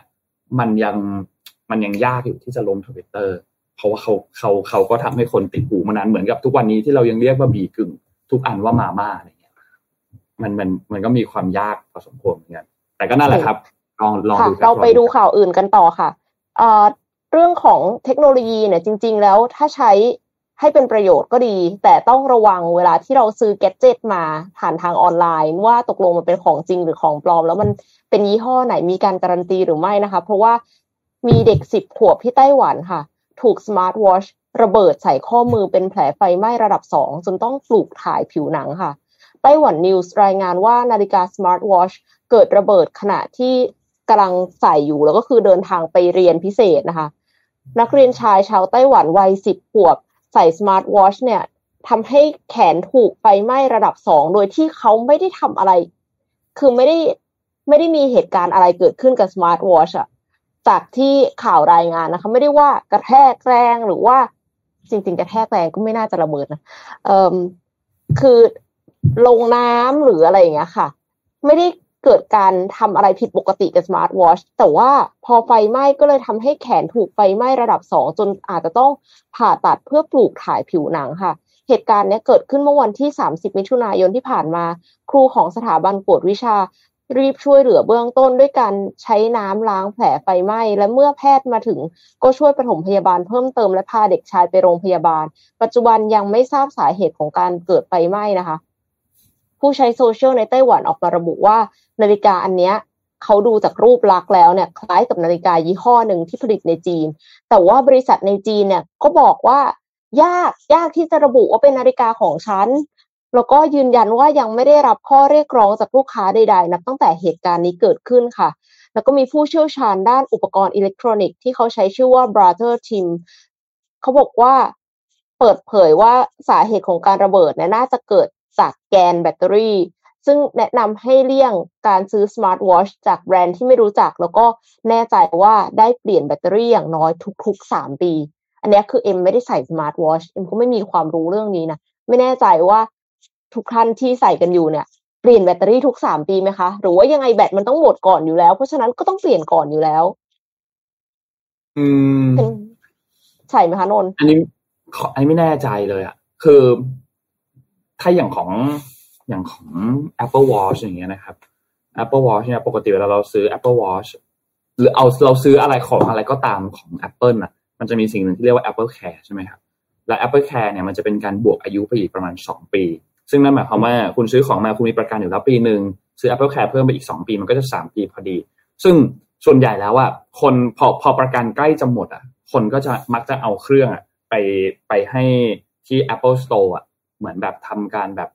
มันยังมันยังยากอยู่ที่จะลบทวิตเตอร์เพราะว่าเขาเขาเขาก็ทำให้คนติดหูมานานเหมือนกับทุกวันนี้ที่เรายังเรียกว่าบะหมี่กึ่งทุกอันว่ามาม่าอะไรเงี้ยมันมันมันก็มีความยากพอสมควรเหมือนกันแต่ก็นั่นแหละครับลองลองดูเราไปดูข่าวอื่นกันต่อค่ะเอ่อเรื่องของเทคโนโลยีเนี่ยจริง ๆ แล้วถ้าใช้ ให้เป็นประโยชน์ก็ดี แต่ต้องระวังเวลาที่เราซื้อ gadget มาผ่านทางออนไลน์ ว่าตกลงมันเป็นของจริงหรือของปลอม แล้วมันเป็นยี่ห้อไหนมีการการันตีหรือไม่นะคะ เพราะว่ามีเด็กสิบขวบที่ไต้หวันค่ะ ถูกสมาร์ทวอชระเบิดใส่ข้อมือเป็นแผลไฟไหม้ระดับสองจนต้องปลูกถ่ายผิวหนังค่ะ Taiwan News รายงานว่านาฬิกาสมาร์ทวอชเกิดระเบิดขณะที่กำลังใส่อยู่แล้วก็คือเดินทางไปเรียนพิเศษนะคะ นักเรียนชายชาวไต้หวันวัยสิบขวบ ใส่สมาร์ทวอชเนี่ยทำให้แขนถูกไฟไหม้ระดับสองโดยที่เขาไม่ได้ทำอะไร คือไม่ได้ไม่ได้มีเหตุการณ์อะไรเกิดขึ้นกับสมาร์ทวอชอะจากที่ข่าวรายงานนะคะ ไม่ได้ว่ากระแทกแรงหรือว่าจริงๆกระแทกแรงก็ไม่น่าจะระเบิดนะเอ่อคือลงน้ำหรืออะไรอย่างเงี้ยค่ะ ไม่ได้ เกิดการทำอะไรผิดปกติกับสมาร์ทวอชแต่ว่าพอไฟไหม้ก็เลยทำให้แขนถูกไฟไหม้ระดับสองจนอาจจะต้องผ่าตัดเพื่อปลูกถ่ายผิวหนังค่ะ เหตุการณ์นี้เกิดขึ้นเมื่อวันที่ 30 มิถุนายนที่ผ่านมา ครูของสถาบันกวดวิชารีบช่วยเหลือเบื้องต้นด้วยการใช้น้ำล้างแผลไฟไหม้ และเมื่อแพทย์มาถึง ก็ช่วยปฐมพยาบาลเพิ่มเติมและพาเด็กชายไปโรงพยาบาล ปัจจุบันยังไม่ทราบสาเหตุของการเกิดไฟไหม้นะคะ ผู้ใช้โซเชียลในไต้หวันออกมาระบุว่า นาฬิกาอันเนี้ยเขาดูจากรูปลักษณ์แล้วเนี่ยคล้ายกับนาฬิกายี่ห้อหนึ่งที่ผลิตในจีน แต่ว่าบริษัทในจีนเนี่ยก็บอกว่ายากยากที่จะระบุว่าเป็นนาฬิกาของฉันแล้วก็ยืนยันว่ายังไม่ได้รับข้อเรียกร้องจากลูกค้าใดๆนับตั้งแต่เหตุการณ์นี้เกิดขึ้นค่ะ แล้วก็มีผู้เชี่ยวชาญด้านอุปกรณ์อิเล็กทรอนิกส์ที่เขาใช้ชื่อว่า Brother Team เขาบอกว่าเปิดเผยว่าสาเหตุของการระเบิดเนี่ยน่าจะเกิด จากแกนแบตเตอรี่ ซึ่งแนะนำให้เลี่ยงการซื้อสมาร์ทวอชจากแบรนด์ที่ไม่รู้จัก แล้วก็แน่ใจว่าได้เปลี่ยนแบตเตอรี่อย่างน้อยทุกๆสามปี อันนี้คือเอ็มไม่ได้ใส่สมาร์ทวอชเอ็มก็ไม่มีความรู้เรื่องนี้นะ ไม่แน่ใจว่าทุกท่านที่ใส่กันอยู่เนี่ยเปลี่ยนแบตเตอรี่ทุกสามปีไหมคะ หรือว่ายังไงแบตมันต้องหมดก่อนอยู่แล้ว เพราะฉะนั้นก็ต้องเปลี่ยนก่อนอยู่แล้ว อืมเป็นใช่ไหมคะนนท์อันนี้ขออันนี้ไม่แน่ใจเลยอะคือ ถ้าอย่างของอย่างของ Apple Watch อย่างเงี้ยนะครับ Apple Watch เนี่ยปกติเวลาเราซื้อ Apple Watch หรือเอาเราซื้ออะไรของอะไรก็ตามของ Apple น่ะ มันจะมีสิ่งหนึ่งที่เรียกว่า Apple Care ใช่ไหมครับ และ Apple Care เนี่ยมันจะเป็นการบวกอายุไปอีกประมาณสองปี ซึ่งนั่นหมายความว่าคุณซื้อของมาคุณมีประกันอยู่แล้วปีหนึ่งซื้อ Apple Care เพิ่มไปอีกสองปี มันก็จะสามปีพอดี ซึ่งส่วนใหญ่แล้วอะคนพอพอประกันใกล้จะหมดอะ คนก็จะมักจะเอาเครื่องอะไปไปให้ที่ Apple Store อะ เหมือนแบบทำการแบบ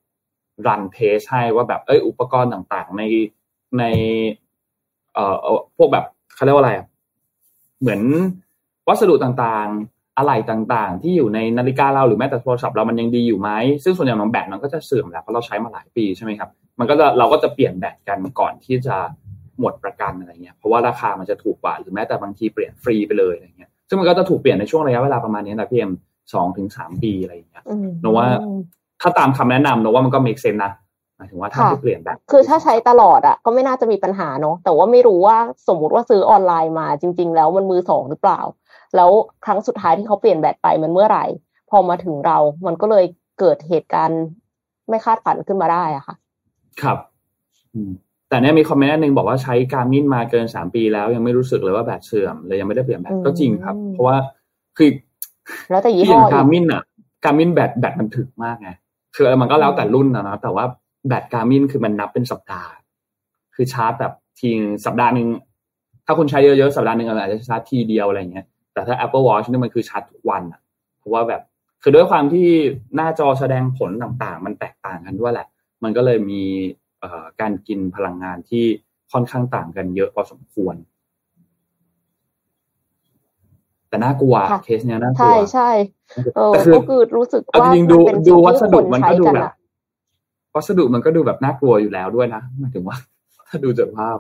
รันเทสให้ว่าแบบเอ้ยอุปกรณ์ต่างๆ ในในเอ่อพวกแบบเขาเรียกว่าอะไรอะเหมือนวัสดุต่างๆ อะไหล่ต่างๆ ที่อยู่ในนาฬิกาเราหรือแม้แต่โทรศัพท์เรามันยังดีอยู่ไหมซึ่งส่วนใหญ่มันแบตมันก็จะเสื่อมแล้วเพราะเราใช้มาหลายปีใช่ไหมครับ มันก็จะเราก็จะเปลี่ยนแบตกันก่อนที่จะหมดประกันอะไรเงี้ยเพราะว่าราคามันจะถูกกว่าหรือแม้แต่บางทีเปลี่ยนฟรีไปเลยอะไรเงี้ยซึ่งมันก็จะถูกเปลี่ยนในช่วงระยะเวลาประมาณนี้นะพี่เอ็ม สองถึงสามปีอะไรอย่างเงี้ยอืมโนว่าถ้าตามคำแนะนำโนว่ามันก็ make sense นะหมายถึงว่าถ้าค่ะจะเปลี่ยนแบตคือถ้าใช้ตลอดอะก็ไม่น่าจะมีปัญหาเนอะแต่ว่าไม่รู้ว่าสมมุติว่าซื้อออนไลน์มาจริง ๆ แล้วมันมือสองหรือเปล่า แล้วครั้งสุดท้ายที่เขาเปลี่ยนแบตไปมันเมื่อไหร่ พอมาถึงเรา มันก็เลยเกิดเหตุการณ์ไม่คาดฝันขึ้นมาได้อะค่ะ ครับอืมแต่เนี้ยมีคอมเมนต์อันหนึ่งบอกว่าใช้การมินมาเกินสามปีแล้วยังไม่รู้สึกเลยว่าแบตเสื่อมเลยยังไม่ได้เปลี่ยนแบตอืมก็จริงครับ เพราะว่าคือ แล้วแต่ยี่ที่อห้อย่างอีการกมินอะการมินแบตแบตมันถึกมากไงคือมันก็แล้วแต่รุ่นนะนะแต่ว่าแบตการมินคือมันนับเป็นสัปดาห์ คือชาร์จแบบทีสัปดาห์หนึ่งถ้าคุณใช้เยอะๆสัปดาห์หนึ่งอาจจะชาร์จทีเดียวอะไรเงี้ยแต่ถ้า Apple Watch นี่มันคือชาร์จทุกวันอะ เพราะว่าแบบคือด้วยความที่หน้าจอแสดงผลต่างๆ มันแตกต่างกันด้วยแหละ มันก็เลยมีเอ่อการกินพลังงานที่ค่อนข้างต่างกันเยอะพอสมควร แต่น่ากลัวค่ะเคสเนี้ยน่ากลัใช่วใช่เออแต่คือก็คือรู้สึกเอาว่าจริงๆดูมันเป็นดูสิ่งวัสที่ดุคนมันใช้ก็ดูกันแบบอะวัสดุมันก็ดูแบบน่ากลัวอยู่แล้วด้วยนะหมายถึงว่า ถ้าดูจากภาพ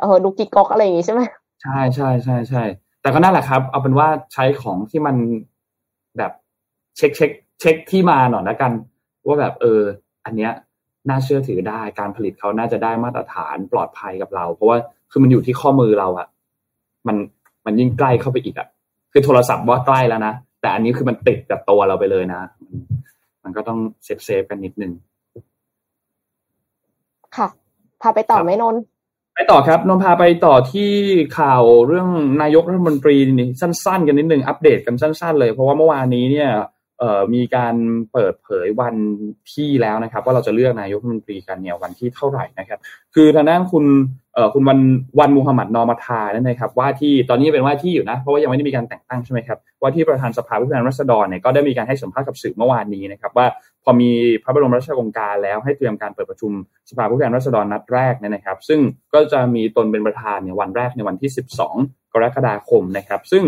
เออดูกิ๊กก๊อกอะไรอย่างงี้ใช่ไหมใช่ใช่ใช่ใช่แต่ก็นั่นแหละครับ เอาเป็นว่าใช้ของที่มันแบบเช็คเช็คเช็คที่มาหน่อยแล้วกัน ว่าแบบเออ อันเนี้ยน่าเชื่อถือได้การผลิตเขาน่าจะได้มาตรฐานปลอดภัยกับเรา เพราะว่าคือมันอยู่ที่ข้อมือเราอะมัน มันยิ่งใกล้เข้าไปอีกอะคือโทรศัพท์ว่าใกล้แล้วนะ แต่อันนี้คือมันติดกับตัวเราไปเลยนะ มันมันก็ต้อง safe safe กันนิดนึงค่ะ พาไปต่อครับไหมนนท์ไปต่อครับนนท์พาไปต่อที่ข่าวเรื่องนายกรัฐมนตรีนี่สั้น ๆ กันนิดนึงอัปเดตกันสั้น ๆ เลย เพราะว่าเมื่อวานนี้เนี่ยเอ่อมีการเปิดเผยวันที่แล้วนะครับ ว่าเราจะเลือกนายกรัฐมนตรีกันเนี่ยวันที่เท่าไหร่นะครับ คือทางด้านคุณเอ่อ คุณวันวันมูฮัมหมัดนอมาทานั่นนะครับว่าที่ตอนนี้เป็นว่าที่อยู่นะเพราะว่ายังไม่ได้มีการแต่งตั้งใช่ไหมครับว่าที่ประธานสภาผู้แทนราษฎรเนี่ยก็ได้มีการให้สัมภาษณ์กับสื่อเมื่อวานนี้นะครับว่าพอมีพระบรมราชโองการแล้วให้เตรียมการเปิดประชุมสภาผู้แทนราษฎรนัดแรกเนี่ยนะครับ ซึ่งก็จะมีตนเป็นประธานเนี่ยวันแรกในวันที่ 12 กรกฎาคมนะครับ ซึ่ง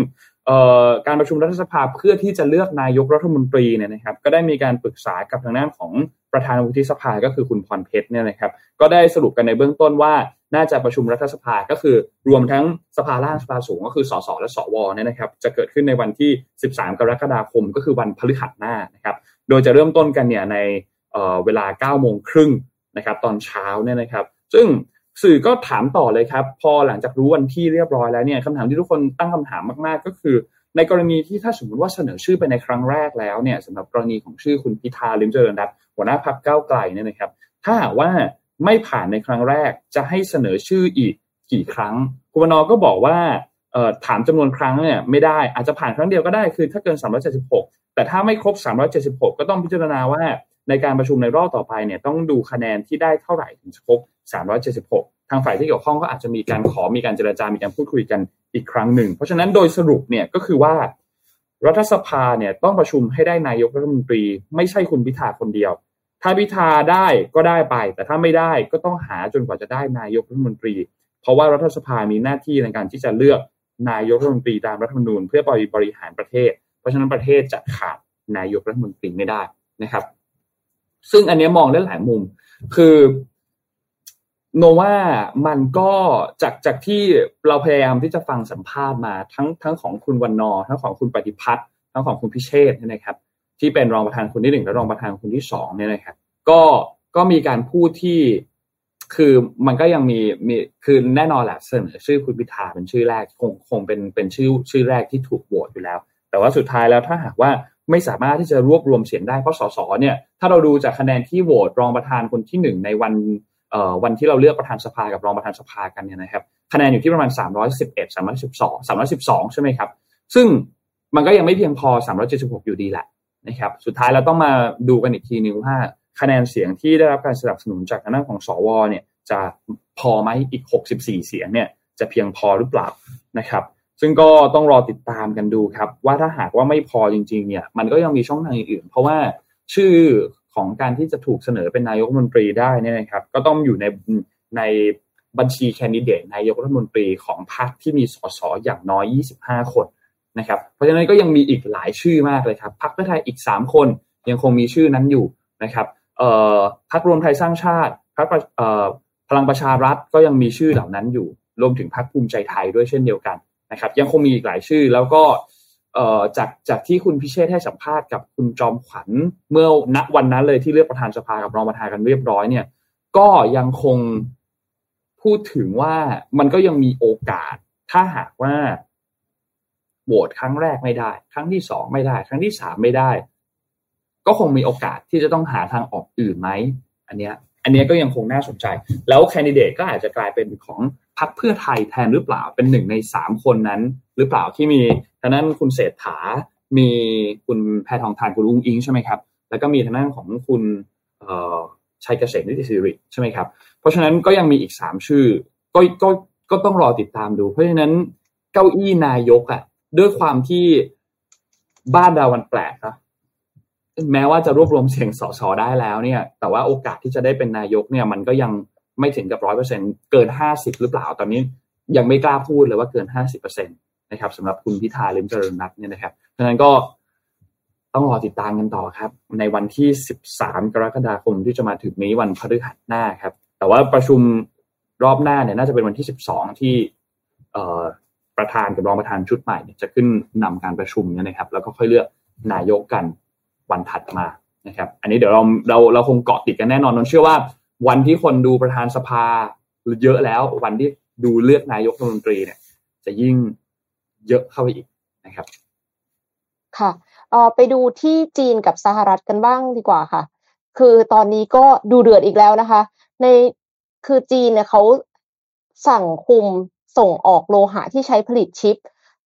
การประชุมรัฐสภาเพื่อที่จะเลือกนายกรัฐมนตรีเนี่ยนะครับ ก็ได้มีการปรึกษากับทางด้านของ ประธานวุฒิสภาก็คือคุณพรเพชรเนี่ยนะครับก็ได้สรุปกันในเบื้องต้นว่าน่าจะประชุมรัฐสภาก็คือรวมทั้งสภาล่างสภาสูงก็คือสสและสวเนี่ยนะครับจะเกิดขึ้นในวันที่ 13 กรกฎาคม ก็คือวันพฤหัสหน้านะครับโดยจะเริ่มต้นกันเนี่ยในเวลา 9 โมงครึ่งนะครับตอนเช้าเนี่ยนะครับ ซึ่งสื่อก็ถามต่อเลยครับ พอหลังจากรู้วันที่เรียบร้อยแล้วเนี่ยคำถามที่ทุกคนตั้งคำถามมาก ๆ ก็คือ ในกรณีที่ถ้าสมมติว่าเสนอชื่อไปในครั้งแรกแล้วเนี่ยสำหรับกรณีของชื่อคุณพิธาลิมเจริญรัต หัวหน้าพรรคก้าไกลเนี่ยนะครับ ถ้าหากว่าไม่ผ่านในครั้งแรกจะให้เสนอชื่ออีกกี่ครั้งคุณวนก็บอกว่าถามจำนวนครั้งเนี่ยไม่ได้อาจจะผ่านครั้งเดียวก็ได้คือถ้าเกิน 376 แต่ถ้าไม่ครบ 376 ก็ต้องพิจารณาว่าในการประชุมในรอบต่อไปเนี่ยต้องดูคะแนนที่ได้เท่าไหร่ถึงจะครบ 376 ทางฝ่ายที่เกี่ยวข้องก็อาจจะมีการขอมีการเจรจา มีการพูดคุยกันอีกครั้งหนึ่ง เพราะฉะนั้นโดยสรุปเนี่ยก็คือว่า รัฐสภาเนี่ยต้องประชุมให้ได้นายกรัฐมนตรี ไม่ใช่คุณพิธาคนเดียว ถ้าพิธาได้ก็ได้ไป แต่ถ้าไม่ได้ก็ต้องหาจนกว่าจะได้นายกรัฐมนตรี เพราะว่ารัฐสภามีหน้าที่ในการที่จะเลือกนายกรัฐมนตรีตามรัฐธรรมนูญเพื่อบริหารประเทศ เพราะฉะนั้นประเทศจะขาดนายกรัฐมนตรีไม่ได้นะครับ ซึ่งอันนี้มองได้หลายมุม คือโนว่ามันก็จากจากที่เราพยายามที่จะฟังสัมภาษณ์มาทั้งทั้งของคุณวันนอ ทั้งของคุณปฏิพัฒน์ทั้งของคุณพิเชษนี่ยนะครับ ที่เป็นรองประธานคนที่หนึ่งและรองประธานคนที่สองเนี่ยนะครับ ก็ก็มีการพูดที่คือมันก็ยังมีมีคือแน่นอนแหละเสนอชื่อคุณพิธาเป็นชื่อแรกคงคงเป็นเป็นชื่อชื่อแรกที่ถูกโหวตอยู่แล้ว แต่ว่าสุดท้ายแล้วถ้าหากว่าไม่สามารถที่จะรวบรวมเสียงได้เพราะสสเนี่ยถ้าเราดูจากคะแนนที่โหวตรองประธานคนที่หนึ่งในวันเอ่อวันที่เราเลือกประธานสภากับรองประธานสภากันเนี่ยนะครับคะแนนอยู่ที่ประมาณ 311 312 312 ใช่ไหมครับ ซึ่งมันก็ยังไม่เพียงพอ 376 อยู่ดีแหละ นะครับสุดท้ายเราต้องมาดูกันอีกทีนึงว่าคะแนนเสียงที่ได้รับการสนับสนุนจากคณะของสวเนี่ยจะพอไหมอีก 64 เสียงเนี่ยจะเพียงพอหรือเปล่านะครับ ซึ่งก็ต้องรอติดตามกันดูครับ ว่าถ้าหากว่าไม่พอจริงๆเนี่ยมันก็ยังมีช่องทางอื่นๆ เพราะว่าชื่อของการที่จะถูกเสนอเป็นนายกรัฐมนตรีได้นี่นะครับ ก็ต้องอยู่ในในบัญชีแคนดิเดตนายกรัฐมนตรีของพรรคที่มีสสอย่างน้อย 25 คน นะครับเพราะฉะนั้นก็ยังมีอีกหลายชื่อมากเลยครับพรรคเพื่อไทยอีก 3 คนยังคงมีชื่อนั้นอยู่นะครับพรรครวมไทยสร้างชาติพรรคเอ่อพลังประชารัฐก็ยังมีชื่อเหล่านั้นอยู่ รวมถึงพรรคภูมิใจไทยด้วยเช่นเดียวกันนะครับยังคงมีอีกหลายชื่อแล้วก็จากจากที่คุณพิเชษให้สัมภาษณ์กับคุณจอมขวัญเมื่อณวันนั้นเลยที่เลือกประธานสภากับรองประธานกันเรียบร้อยเนี่ย ก็ยังคงพูดถึงว่ามันก็ยังมีโอกาสถ้าหากว่า โหวตครั้งแรกไม่ได้ ครั้งที่สองไม่ได้ ครั้งที่สามไม่ได้ ก็คงมีโอกาสที่จะต้องหาทางออกอื่นไหมอันเนี้ยอันนี้ก็ยังคงน่าสนใจ แล้วแคนดิเดตก็อาจจะกลายเป็นของพักเพื่อไทยแทนหรือเปล่าเป็นหนึ่งในสามคนนั้น หรือเปล่าที่มีทางนั้นคุณเศรษฐา มีคุณแพทองทานคุณอุ้งอิงใช่ไหมครับ แล้วก็มีทางด้นของคุณชัยเกษมนิติสิริใช่ไหมครับ เพราะฉะนั้นก็ยังมีอีกสามชื่อ ก็ก็ก็ต้องรอติดตามดู เพราะฉะนั้นเก้าอี้นายกอะ ด้วยความที่บ้านเราวันแปลกนะแม้ว่าจะรวบรวมเสียงสสได้แล้วเนี่ย แต่ว่าโอกาสที่จะได้เป็นนายกเนี่ย มันก็ยังไม่ถึงกับร้อยเปอร์เซ็นเกินห้าสิบหรือเปล่า ตอนนี้ยังไม่กล้าพูดเลยว่าเกินห้าสิบเปอร์เซ็นตนะครับสำหรับคุณพิธาลิมเจริญรัตน์เนี่ยนะครับดังนั้นก็ต้องรอติดตามกันต่อครับ ในวันที่สิบสามกรกฎาคมที่จะมาถึงนี้วันพฤหัสหน้าครับ แต่ว่าประชุมรอบหน้าเนี่ยน่าจะเป็นวันที่สิบสองที่ ประธานกับรองประธานชุดใหม่จะขึ้นนำการประชุมเนี่ยนะครับ แล้วก็ค่อยเลือกนายกกันวันถัดมานะครับ อันนี้เดี๋ยวเราเราเราคงเกาะติดกันแน่นอนนนเชื่อว่า วันที่คนดูประธานสภาเยอะแล้ว วันที่ดูเลือกนายกรัฐมนตรีเนี่ย จะยิ่งเยอะเข้าไปอีกนะครับ ค่ะเออไปดูที่จีนกับสหรัฐกันบ้างดีกว่าค่ะ คือตอนนี้ก็ดูเดือดอีกแล้วนะคะ ในคือจีนเนี่ยเขาสั่งคุม ส่งออกโลหะที่ใช้ผลิตชิป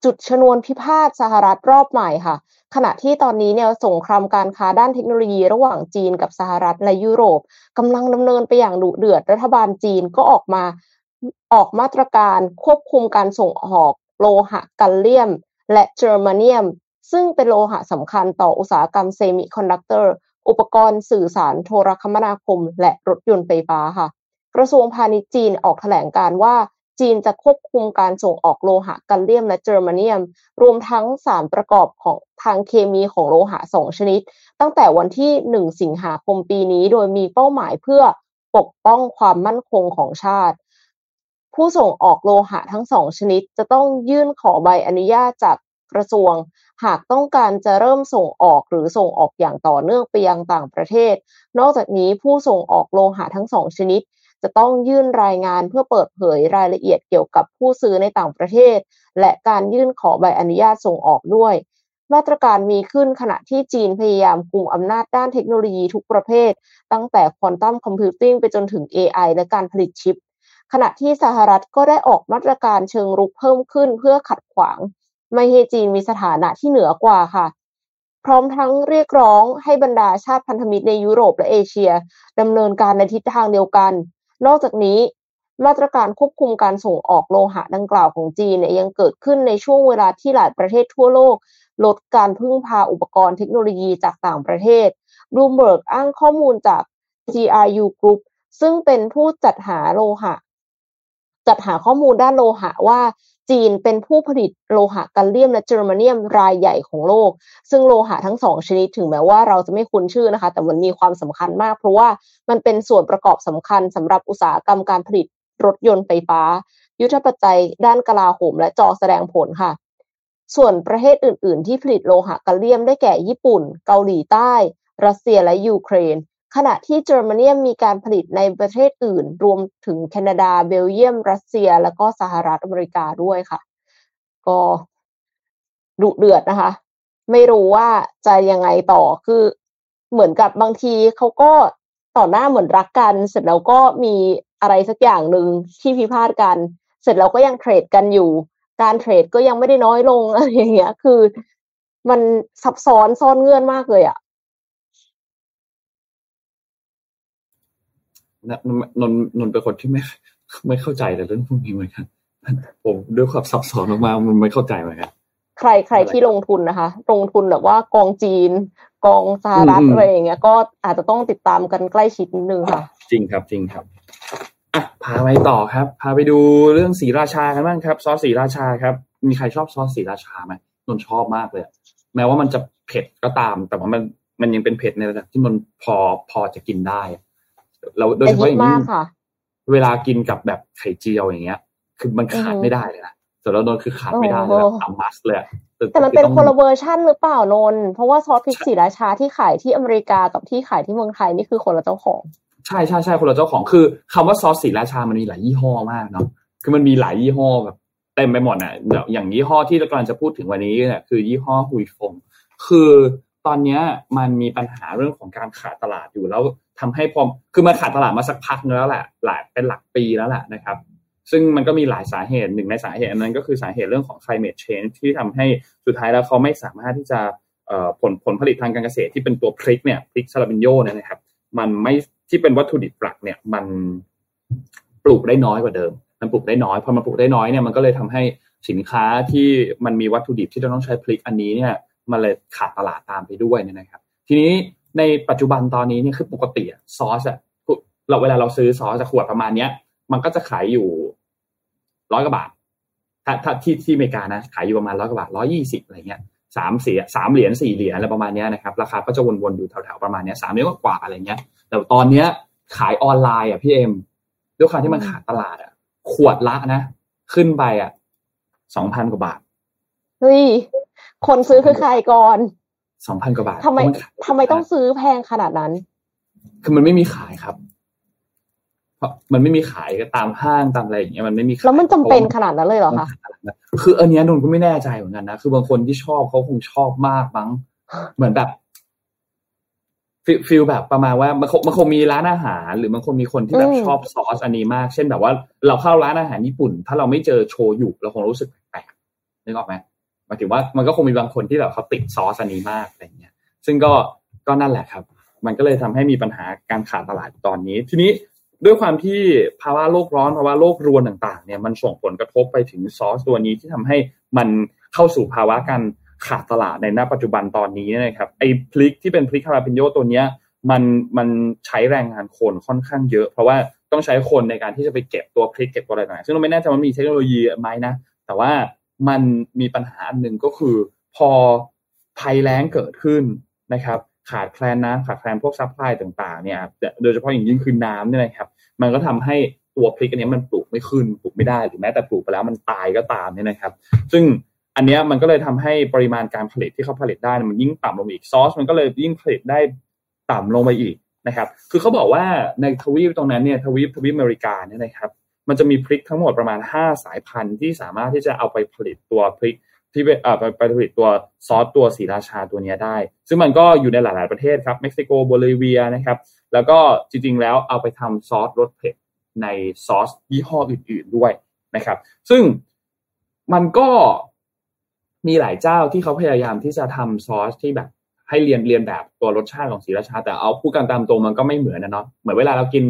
จุดชนวนพิพาทสหรัฐรอบใหม่ค่ะ ขณะที่ตอนนี้เนี่ยสงครามการค้าด้านเทคโนโลยีระหว่างจีนกับสหรัฐและยุโรปกำลังดำเนินไปอย่างดุเดือดรัฐบาลจีนก็ออกมาออกมาตรการควบคุมการส่งออกโลหะกัลเลียม และเจอร์มาเนียม ซึ่งเป็นโลหะสำคัญต่ออุตสาหกรรมเซมิคอนดักเตอร์ อุปกรณ์สื่อสารโทรคมนาคม และรถยนต์ไฟฟ้าค่ะ กระทรวงพาณิชย์จีนออกแถลงการณ์ว่า จีนจะควบคุมการส่งออกโลหะกัลเลียมและเจอร์มาเนียม รวมทั้งสารประกอบของทางเคมีของโลหะสองชนิด ตั้งแต่วันที่ 1 สิงหาคมปีนี้โดยมีเป้าหมายเพื่อปกป้องความมั่นคงของชาติ ผู้ส่งออกโลหะทั้งสองชนิด จะต้องยื่นขอใบอนุญาตจากกระทรวง หากต้องการจะเริ่มส่งออกหรือส่งออกอย่างต่อเนื่องไปยังต่างประเทศ นอกจากนี้ผู้ส่งออกโลหะทั้งสองชนิด จะต้องยื่นรายงานเพื่อเปิดเผยรายละเอียดเกี่ยวกับผู้ซื้อในต่างประเทศ และการยื่นขอใบอนุญาตส่งออกด้วย มาตรการมีขึ้นขณะที่จีนพยายามกุมอำนาจด้านเทคโนโลยีทุกประเภท ตั้งแต่ควอนตัมคอมพิวติ้งไปจนถึง AI และการผลิตชิป ขณะที่สหรัฐก็ได้ออกมาตรการเชิงรุกเพิ่มขึ้นเพื่อขัดขวาง ไม่ให้จีนมีสถานะที่เหนือกว่าค่ะพร้อมทั้งเรียกร้องให้บรรดาชาติพันธมิตรในยุโรปและเอเชียดำเนินการในทิศทางเดียวกัน นอกจากนี้มาตรการควบคุมการส่งออกโลหะดังกล่าวของจีนเนี่ยยังเกิดขึ้นในช่วงเวลาที่หลายประเทศทั่วโลก ลดการพึ่งพาอุปกรณ์เทคโนโลยีจากต่างประเทศรูมเบิร์กอ้างข้อมูลจาก GRU Group ซึ่งเป็นผู้จัดหาโลหะ จัดหาข้อมูลด้านโลหะว่า จีนเป็นผู้ผลิตโลหะกัลเลียมและเจอร์มาเนียมรายใหญ่ของโลก ซึ่งโลหะทั้งสองชนิดถึงแม้ว่าเราจะไม่คุ้นชื่อนะคะ แต่มันมีความสำคัญมาก เพราะว่ามันเป็นส่วนประกอบสำคัญสำหรับอุตสาหกรรมการผลิตรถยนต์ไฟฟ้า ยุทธปัจจัย ด้านกลาโหมและจอแสดงผลค่ะ ส่วนประเทศอื่น ๆ ที่ผลิตโลหะกัลเลียมได้แก่ญี่ปุ่น เกาหลีใต้ รัสเซียและยูเครน ขณะที่เยอรมนีมีการผลิตในประเทศอื่น รวมถึงแคนาดา เบลเยียม รัสเซีย แล้วก็สหรัฐอเมริกาด้วยค่ะ ก็ดุเดือดนะคะ ไม่รู้ว่าจะยังไงต่อคือเหมือนกับบางทีเขาก็ต่อหน้าเหมือนรักกัน เสร็จแล้วก็มีอะไรสักอย่างหนึ่งที่พิพาทกัน เสร็จแล้วก็ยังเทรดกันอยู่ การเทรดก็ยังไม่ได้น้อยลงอะไรอย่างเงี้ย คือ มันซับซ้อนซ่อนเงื่อนมากเลยอะ นนนนนเป็นคนที่ไม่ไม่เข้าใจแต่เรื่องพวกนี้เหมือนกันผมด้วยความซับซ้อนมากๆมันไม่เข้าใจเหมือนกันใครใครที่ลงทุนนะคะ ลงทุนแบบว่ากองจีน กองสหรัฐอะไรอย่างเงี้ย ก็อาจจะต้องติดตามกันใกล้ชิดนิดนึงค่ะ จริงครับจริงครับอะพาไปต่อครับ พาไปดูเรื่องสีราชากันบ้างครับ ซอสสีราชาครับ มีใครชอบซอสสีราชาไหมนนชอบมากเลย แม้ว่ามันจะเผ็ดก็ตาม แต่ว่ามันมันยังเป็นเผ็ดในระดับที่มันพอพอจะกินได้ เราโดยเฉพาะอย่างนี้เวลากินกับแบบไข่เจียวอย่างเงี้ย คือมันขาดไม่ได้เลยนะส่วนเราโดนคือขาดไม่ได้เลยอัมัสเลยแต่มันเป็นคนละเวอร์ชันหรือเปล่านนเพราะว่าซอสพริกสีราชาที่ขายที่อเมริกากับที่ขายที่เมืองไทยนี่คือคนละเจ้าของ ใช่ใช่ใช่คนละเจ้าของคือคำว่าซอสสีราชามันมีหลายยี่ห้อมากเนาะคือมันมีหลายยี่ห้อแบบเต็มไปหมดอะอย่างยี่ห้อที่เรากำลังจะพูดถึงวันนี้เนี่ยคือยี่ห้อฮุยฟงคือตอนนี้มันมีปัญหาเรื่องของการขาดตลาดอยู่แล้ว ทำให้พอคือมันขาดตลาดมาสักพักนึงแล้วแหละหลายเป็นหลักปีแล้วแหละนะครับ ซึ่งมันก็มีหลายสาเหตุหนึ่งในสาเหตุนั้นก็คือสาเหตุเรื่องของ climate change ที่ทำให้สุดท้ายแล้วเขาไม่สามารถที่จะผลผลผลิตทางการเกษตรที่เป็นตัวพริกเนี่ยพริกซาลาบินโยเนี่ยนะครับ มันไม่ที่เป็นวัตถุดิบหลักเนี่ยมันปลูกได้น้อยกว่าเดิม มันปลูกได้น้อยพอมันปลูกได้น้อยเนี่ยมันก็เลยทำให้สินค้าที่มันมีวัตถุดิบที่เราต้องใช้พริกอันนี้เนี่ยมันเลยขาดตลาดตามไปด้วยนะครับ ทีนี้ ในปัจจุบันตอนนี้เนี่ยคือปกติซอสอะเราเวลาเราซื้อซอสจะขวดประมาณเนี้ย มันก็จะขายอยู่ร้อยกว่าบาท ถ้าถ้าที่ที่อเมริกานะ ขายอยู่ประมาณร้อยกว่าบาทร้อยี่สิบอะไรเงี้ยสามเสียสามเหรียญสี่เหรียญอะไรประมาณนี้นะครับ ราคาก็จะวนๆอยู่แถวๆประมาณเนี้ยสามเหรียญกว่าอะไรเงี้ย แต่ตอนเนี้ยขายออนไลน์อะพี่เอ็มด้วยความที่มันขาดตลาดอะ ขวดละนะ ขึ้นไปอะสองพันกว่าบาท เฮ้ย คนซื้อคือใครก่อน สองพันกว่าบาททำไมทำไมต้องซื้อแพงขนาดนั้น คือมันไม่มีขายครับ เพราะมันไม่มีขายก็ตามห้างตามอะไรอย่างเงี้ยมันไม่มีแล้วมันจำเป็นขนาดนั้นเลยเหรอคะคืออันนี้นนก็ไม่แน่ใจเหมือนกันนะคือบางคนที่ชอบเขาคงชอบมากมั้งเหมือนแบบฟิลแบบประมาณว่ามันคงมันคงมีร้านอาหาร หรือมันคงมีคนที่แบบชอบซอสอันนี้มาก เช่นแบบว่าเราเข้าร้านอาหารญี่ปุ่น ถ้าเราไม่เจอโชยุเราคงรู้สึกแปลกนึกออกไหมหมายถึงว่ามันก็คงมีบางคนที่แบบเขาติดซอสอันนี้มากอะไรเงี้ย ซึ่งก็ก็นั่นแหละครับ มันก็เลยทำให้มีปัญหาการขาดตลาดตอนนี้ ทีนี้ด้วยความที่ภาวะโลกร้อนภาวะโลกรวนต่างๆเนี่ยมันส่งผลกระทบไปถึงซอสตัวนี้ที่ทำให้มันเข้าสู่ภาวะการขาดตลาดในณปัจจุบันตอนนี้นะครับไอ้พลิกที่เป็นพลิกคาราปิโยตัวเนี้ยมันมันใช้แรงงานคนค่อนข้างเยอะ เพราะว่าต้องใช้คนในการที่จะไปเก็บตัวพลิกเก็บตัวอะไรต่างๆซึ่งเราไม่แน่ใจว่ามีเทคโนโลยีไหมนะ แต่ว่า มันมีปัญหาอันหนึ่งก็คือ พอภัยแล้งเกิดขึ้นนะครับ ขาดแคลนน้ำขาดแคลนพวก supply ต่างๆเนี่ยโดยเฉพาะอย่างยิ่งคือน้ำเนี่ยนะครับ มันก็ทำให้ตัวพริกอันนี้มันปลูกไม่ขึ้นปลูกไม่ได้หรือแม้แต่ปลูกไปแล้วมันตายก็ตามเนี่ยนะครับ ซึ่งอันนี้มันก็เลยทำให้ปริมาณการผลิตที่เขาผลิตได้มันยิ่งต่ำลงอีกซอส มันก็เลยยิ่งผลิตได้ต่ำลงไปอีกนะครับ คือเขาบอกว่าในทวีปตรงนั้นเนี่ยทวีปทวีปอเมริกาเนี่ยนะครับ มันจะมีพริกทั้งหมดประมาณ 5 สายพันธุ์ที่สามารถที่จะเอาไปผลิตตัวพริกที่เอ่อไปผลิตตัวซอสตัวศรีราชาตัวนี้ได้ ซึ่งมันก็อยู่ในหลาย ๆ ประเทศครับเม็กซิโกโบลิเวียนะครับ แล้วก็จริง ๆ แล้วเอาไปทำซอสรสเผ็ดในซอสยี่ห้ออื่น ๆ ด้วยนะครับ ซึ่งมันก็มีหลายเจ้าที่เขาพยายามที่จะทำซอสที่แบบให้เลียนเลียนแบบตัวรสชาติของศรีราชา แต่เอาพูดกันตามตรงมันก็ไม่เหมือนนะเนาะเหมือนเวลาเรากิน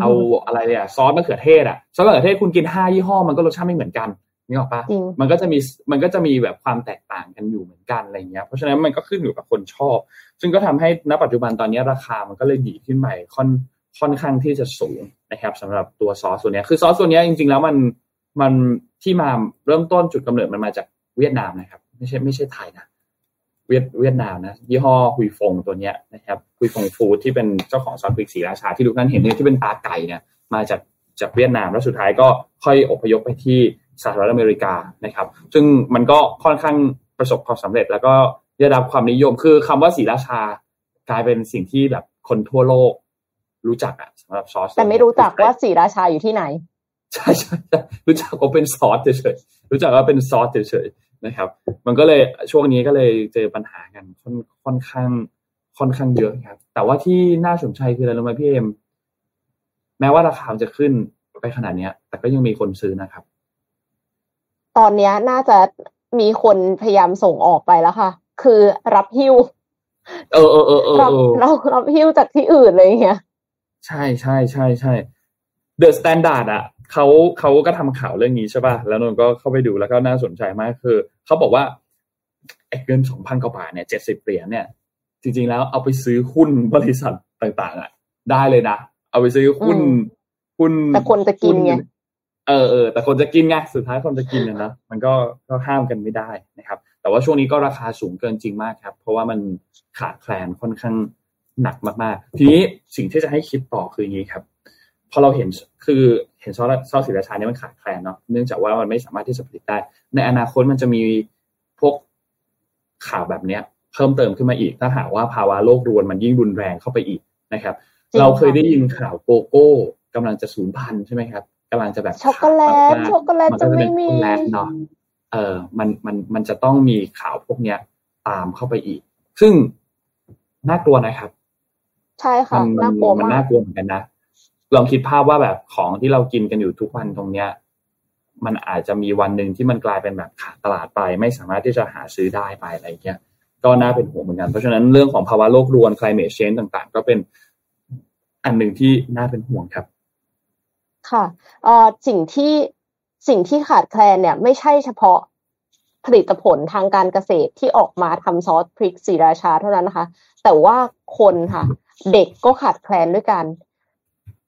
เอาอะไรเนี่ยซอสมะเขือเทศอะซอสมะเขือเทศคุณกินห้ายี่ห้อมันก็รสชาติไม่เหมือนกันนี่ออกปะมันก็จะมีมันก็จะมีแบบความแตกต่างกันอยู่เหมือนกันอะไรเงี้ย เพราะฉะนั้นมันก็ขึ้นอยู่กับคนชอบ ซึ่งก็ทำให้ณปัจจุบันตอนนี้ราคามันก็เลยดีขึ้นใหม่ค่อนค่อนข้างที่จะสูงนะครับสำหรับตัวซอสตัวนี้คือซอสตัวนี้จริง ๆ แล้วมันมันที่มาเริ่มต้นจุดกำเนิดมันมาจากเวียดนามนะครับ ไม่ใช่ไม่ใช่ไทยนะ เวียดเวียดนามนะยี่ห้อฮุยฟงตัวเนี้ยนะครับฮุยฟงฟูดที่เป็นเจ้าของซอสพริกสีราชาที่ทุกท่านเห็นเนี่ยที่เป็นตาไก่เนี่ยมาจากจากเวียดนามแล้วสุดท้ายก็ค่อยอพยพไปที่สหรัฐอเมริกานะครับ ซึ่งมันก็ค่อนข้างประสบความสำเร็จ แล้วก็ได้รับความนิยมคือคำว่าสีราชากลายเป็นสิ่งที่แบบคนทั่วโลกรู้จักอะสำหรับซอสแต่ไม่รู้จักว่าสีราชาอยู่ที่ไหน ใช่ใช่รู้จักว่าเป็นซอสเฉยๆรู้จักว่าเป็นซอสเฉยๆ นะครับ มันก็เลยช่วงนี้ก็เลยเจอปัญหากันค่อนค่อนข้างค่อนข้างเยอะครับ แต่ว่าที่น่าสนใจคืออะไรรู้ไหมพี่เอ็มแม้ว่าราคาจะขึ้นไปขนาดนี้แต่ก็ยังมีคนซื้อนะครับ ตอนนี้น่าจะมีคนพยายามส่งออกไปแล้วค่ะ คือรับหิ้วเออเออเออเออเรารับหิ้วจากที่อื่นเลยเงี้ย ใช่ใช่ใช่ใช่ THE STANDARD อะ เขาเขาก็ทำข่าวเรื่องนี้ใช่ป่ะแล้วนนก็เข้าไปดูแล้วก็น่าสนใจมากคือเขาบอกว่าไอ้เงินสองพันกว่าบาทเนี่ยเจ็ดสิบเหรียญเนี่ย จริง ๆ แล้วเอาไปซื้อหุ้นบริษัทต่าง ๆ อะ ได้เลยนะ เอาไปซื้อหุ้นหุ้นแต่คนจะกินไงเออเออแต่คนจะกินไงสุดท้ายคนจะกินนะนะมันก็ก็ห้ามกันไม่ได้นะครับ แต่ว่าช่วงนี้ก็ราคาสูงเกินจริงมากครับ เพราะว่ามันขาดแคลนค่อนข้างหนักมากๆ ทีนี้สิ่งที่จะให้คิดต่อคืออย่างนี้ครับ พอเราเห็นคือเห็นซอสซอสสีราชาเนี่ยมันขาดแคลนเนาะเนื่องจากว่ามันไม่สามารถที่จะผลิตได้ ในอนาคตมันจะมีพวกข่าวแบบเนี้ย เพิ่มเติมขึ้นมาอีก ถ้าหากว่าภาวะโลกรวนมันยิ่งรุนแรงเข้าไปอีกนะครับ เราเคยได้ยินข่าวโกโก้กำลังจะสูญพันธุ์ใช่ไหมครับกำลังจะแบบช็อกโกแลตช็อกโกแลตจะไม่มีเนาะเออมันมันมันจะต้องมีข่าวพวกเนี้ย ตามเข้าไปอีก ซึ่งน่ากลัวนะครับ ใช่ค่ะน่ากลัวมันน่ากลัวเหมือนกันนะ ลองคิดภาพว่าแบบของที่เรากินกันอยู่ทุกวันตรงเนี้ย มันอาจจะมีวันหนึ่งที่มันกลายเป็นแบบขาดตลาดไป ไม่สามารถที่จะหาซื้อได้ไปอะไรเงี้ยก็น่าเป็นห่วงเหมือนกัน เพราะฉะนั้นเรื่องของภาวะโลกรวน climate change ต่างๆ ก็เป็นอันหนึ่งที่น่าเป็นห่วงครับ ค่ะเอ่อสิ่งที่สิ่งที่ขาดแคลนเนี่ย ไม่ใช่เฉพาะผลิตผลทางการเกษตรที่ออกมาทำซอสพริกสีราชาเท่านั้นนะคะ แต่ว่าคนค่ะ เด็กก็ขาดแคลนด้วยกัน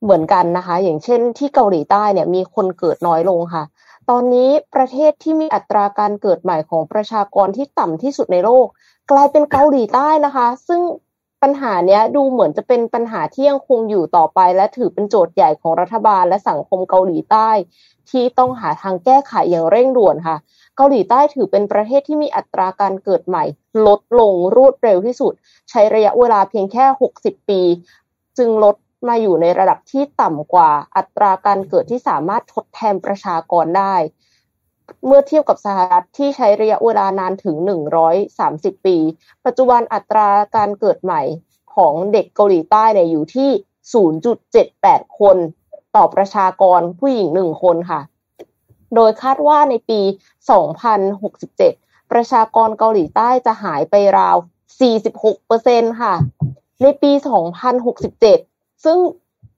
เหมือนกันนะคะ อย่างเช่นที่เกาหลีใต้เนี่ยมีคนเกิดน้อยลงค่ะ ตอนนี้ประเทศที่มีอัตราการเกิดใหม่ของประชากรที่ต่ำที่สุดในโลก กลายเป็นเกาหลีใต้นะคะ ซึ่งปัญหาเนี้ยดูเหมือนจะเป็นปัญหาที่ยังคงอยู่ต่อไป และถือเป็นโจทย์ใหญ่ของรัฐบาลและสังคมเกาหลีใต้ ที่ต้องหาทางแก้ไขอย่างเร่งด่วนค่ะ เกาหลีใต้ถือเป็นประเทศที่มีอัตราการเกิดใหม่ ลดลงรวดเร็วที่สุด ใช้ระยะเวลาเพียงแค่ 60 ปี จึงลด มาอยู่ในระดับที่ต่ำกว่าอัตราการเกิดที่สามารถทดแทนประชากรได้ เมื่อเทียบกับสหรัฐที่ใช้ระยะเวลานานถึง 130 ปี ปัจจุบันอัตราการเกิดใหม่ของเด็กเกาหลีใต้เนี่ยอยู่ที่ 0.78 คน ต่อประชากรผู้หญิงหนึ่งคนค่ะ โดยคาดว่าในปี 2067 ประชากรเกาหลีใต้จะหายไปราว 46%ค่ะ ในปี 2067 ซึ่ง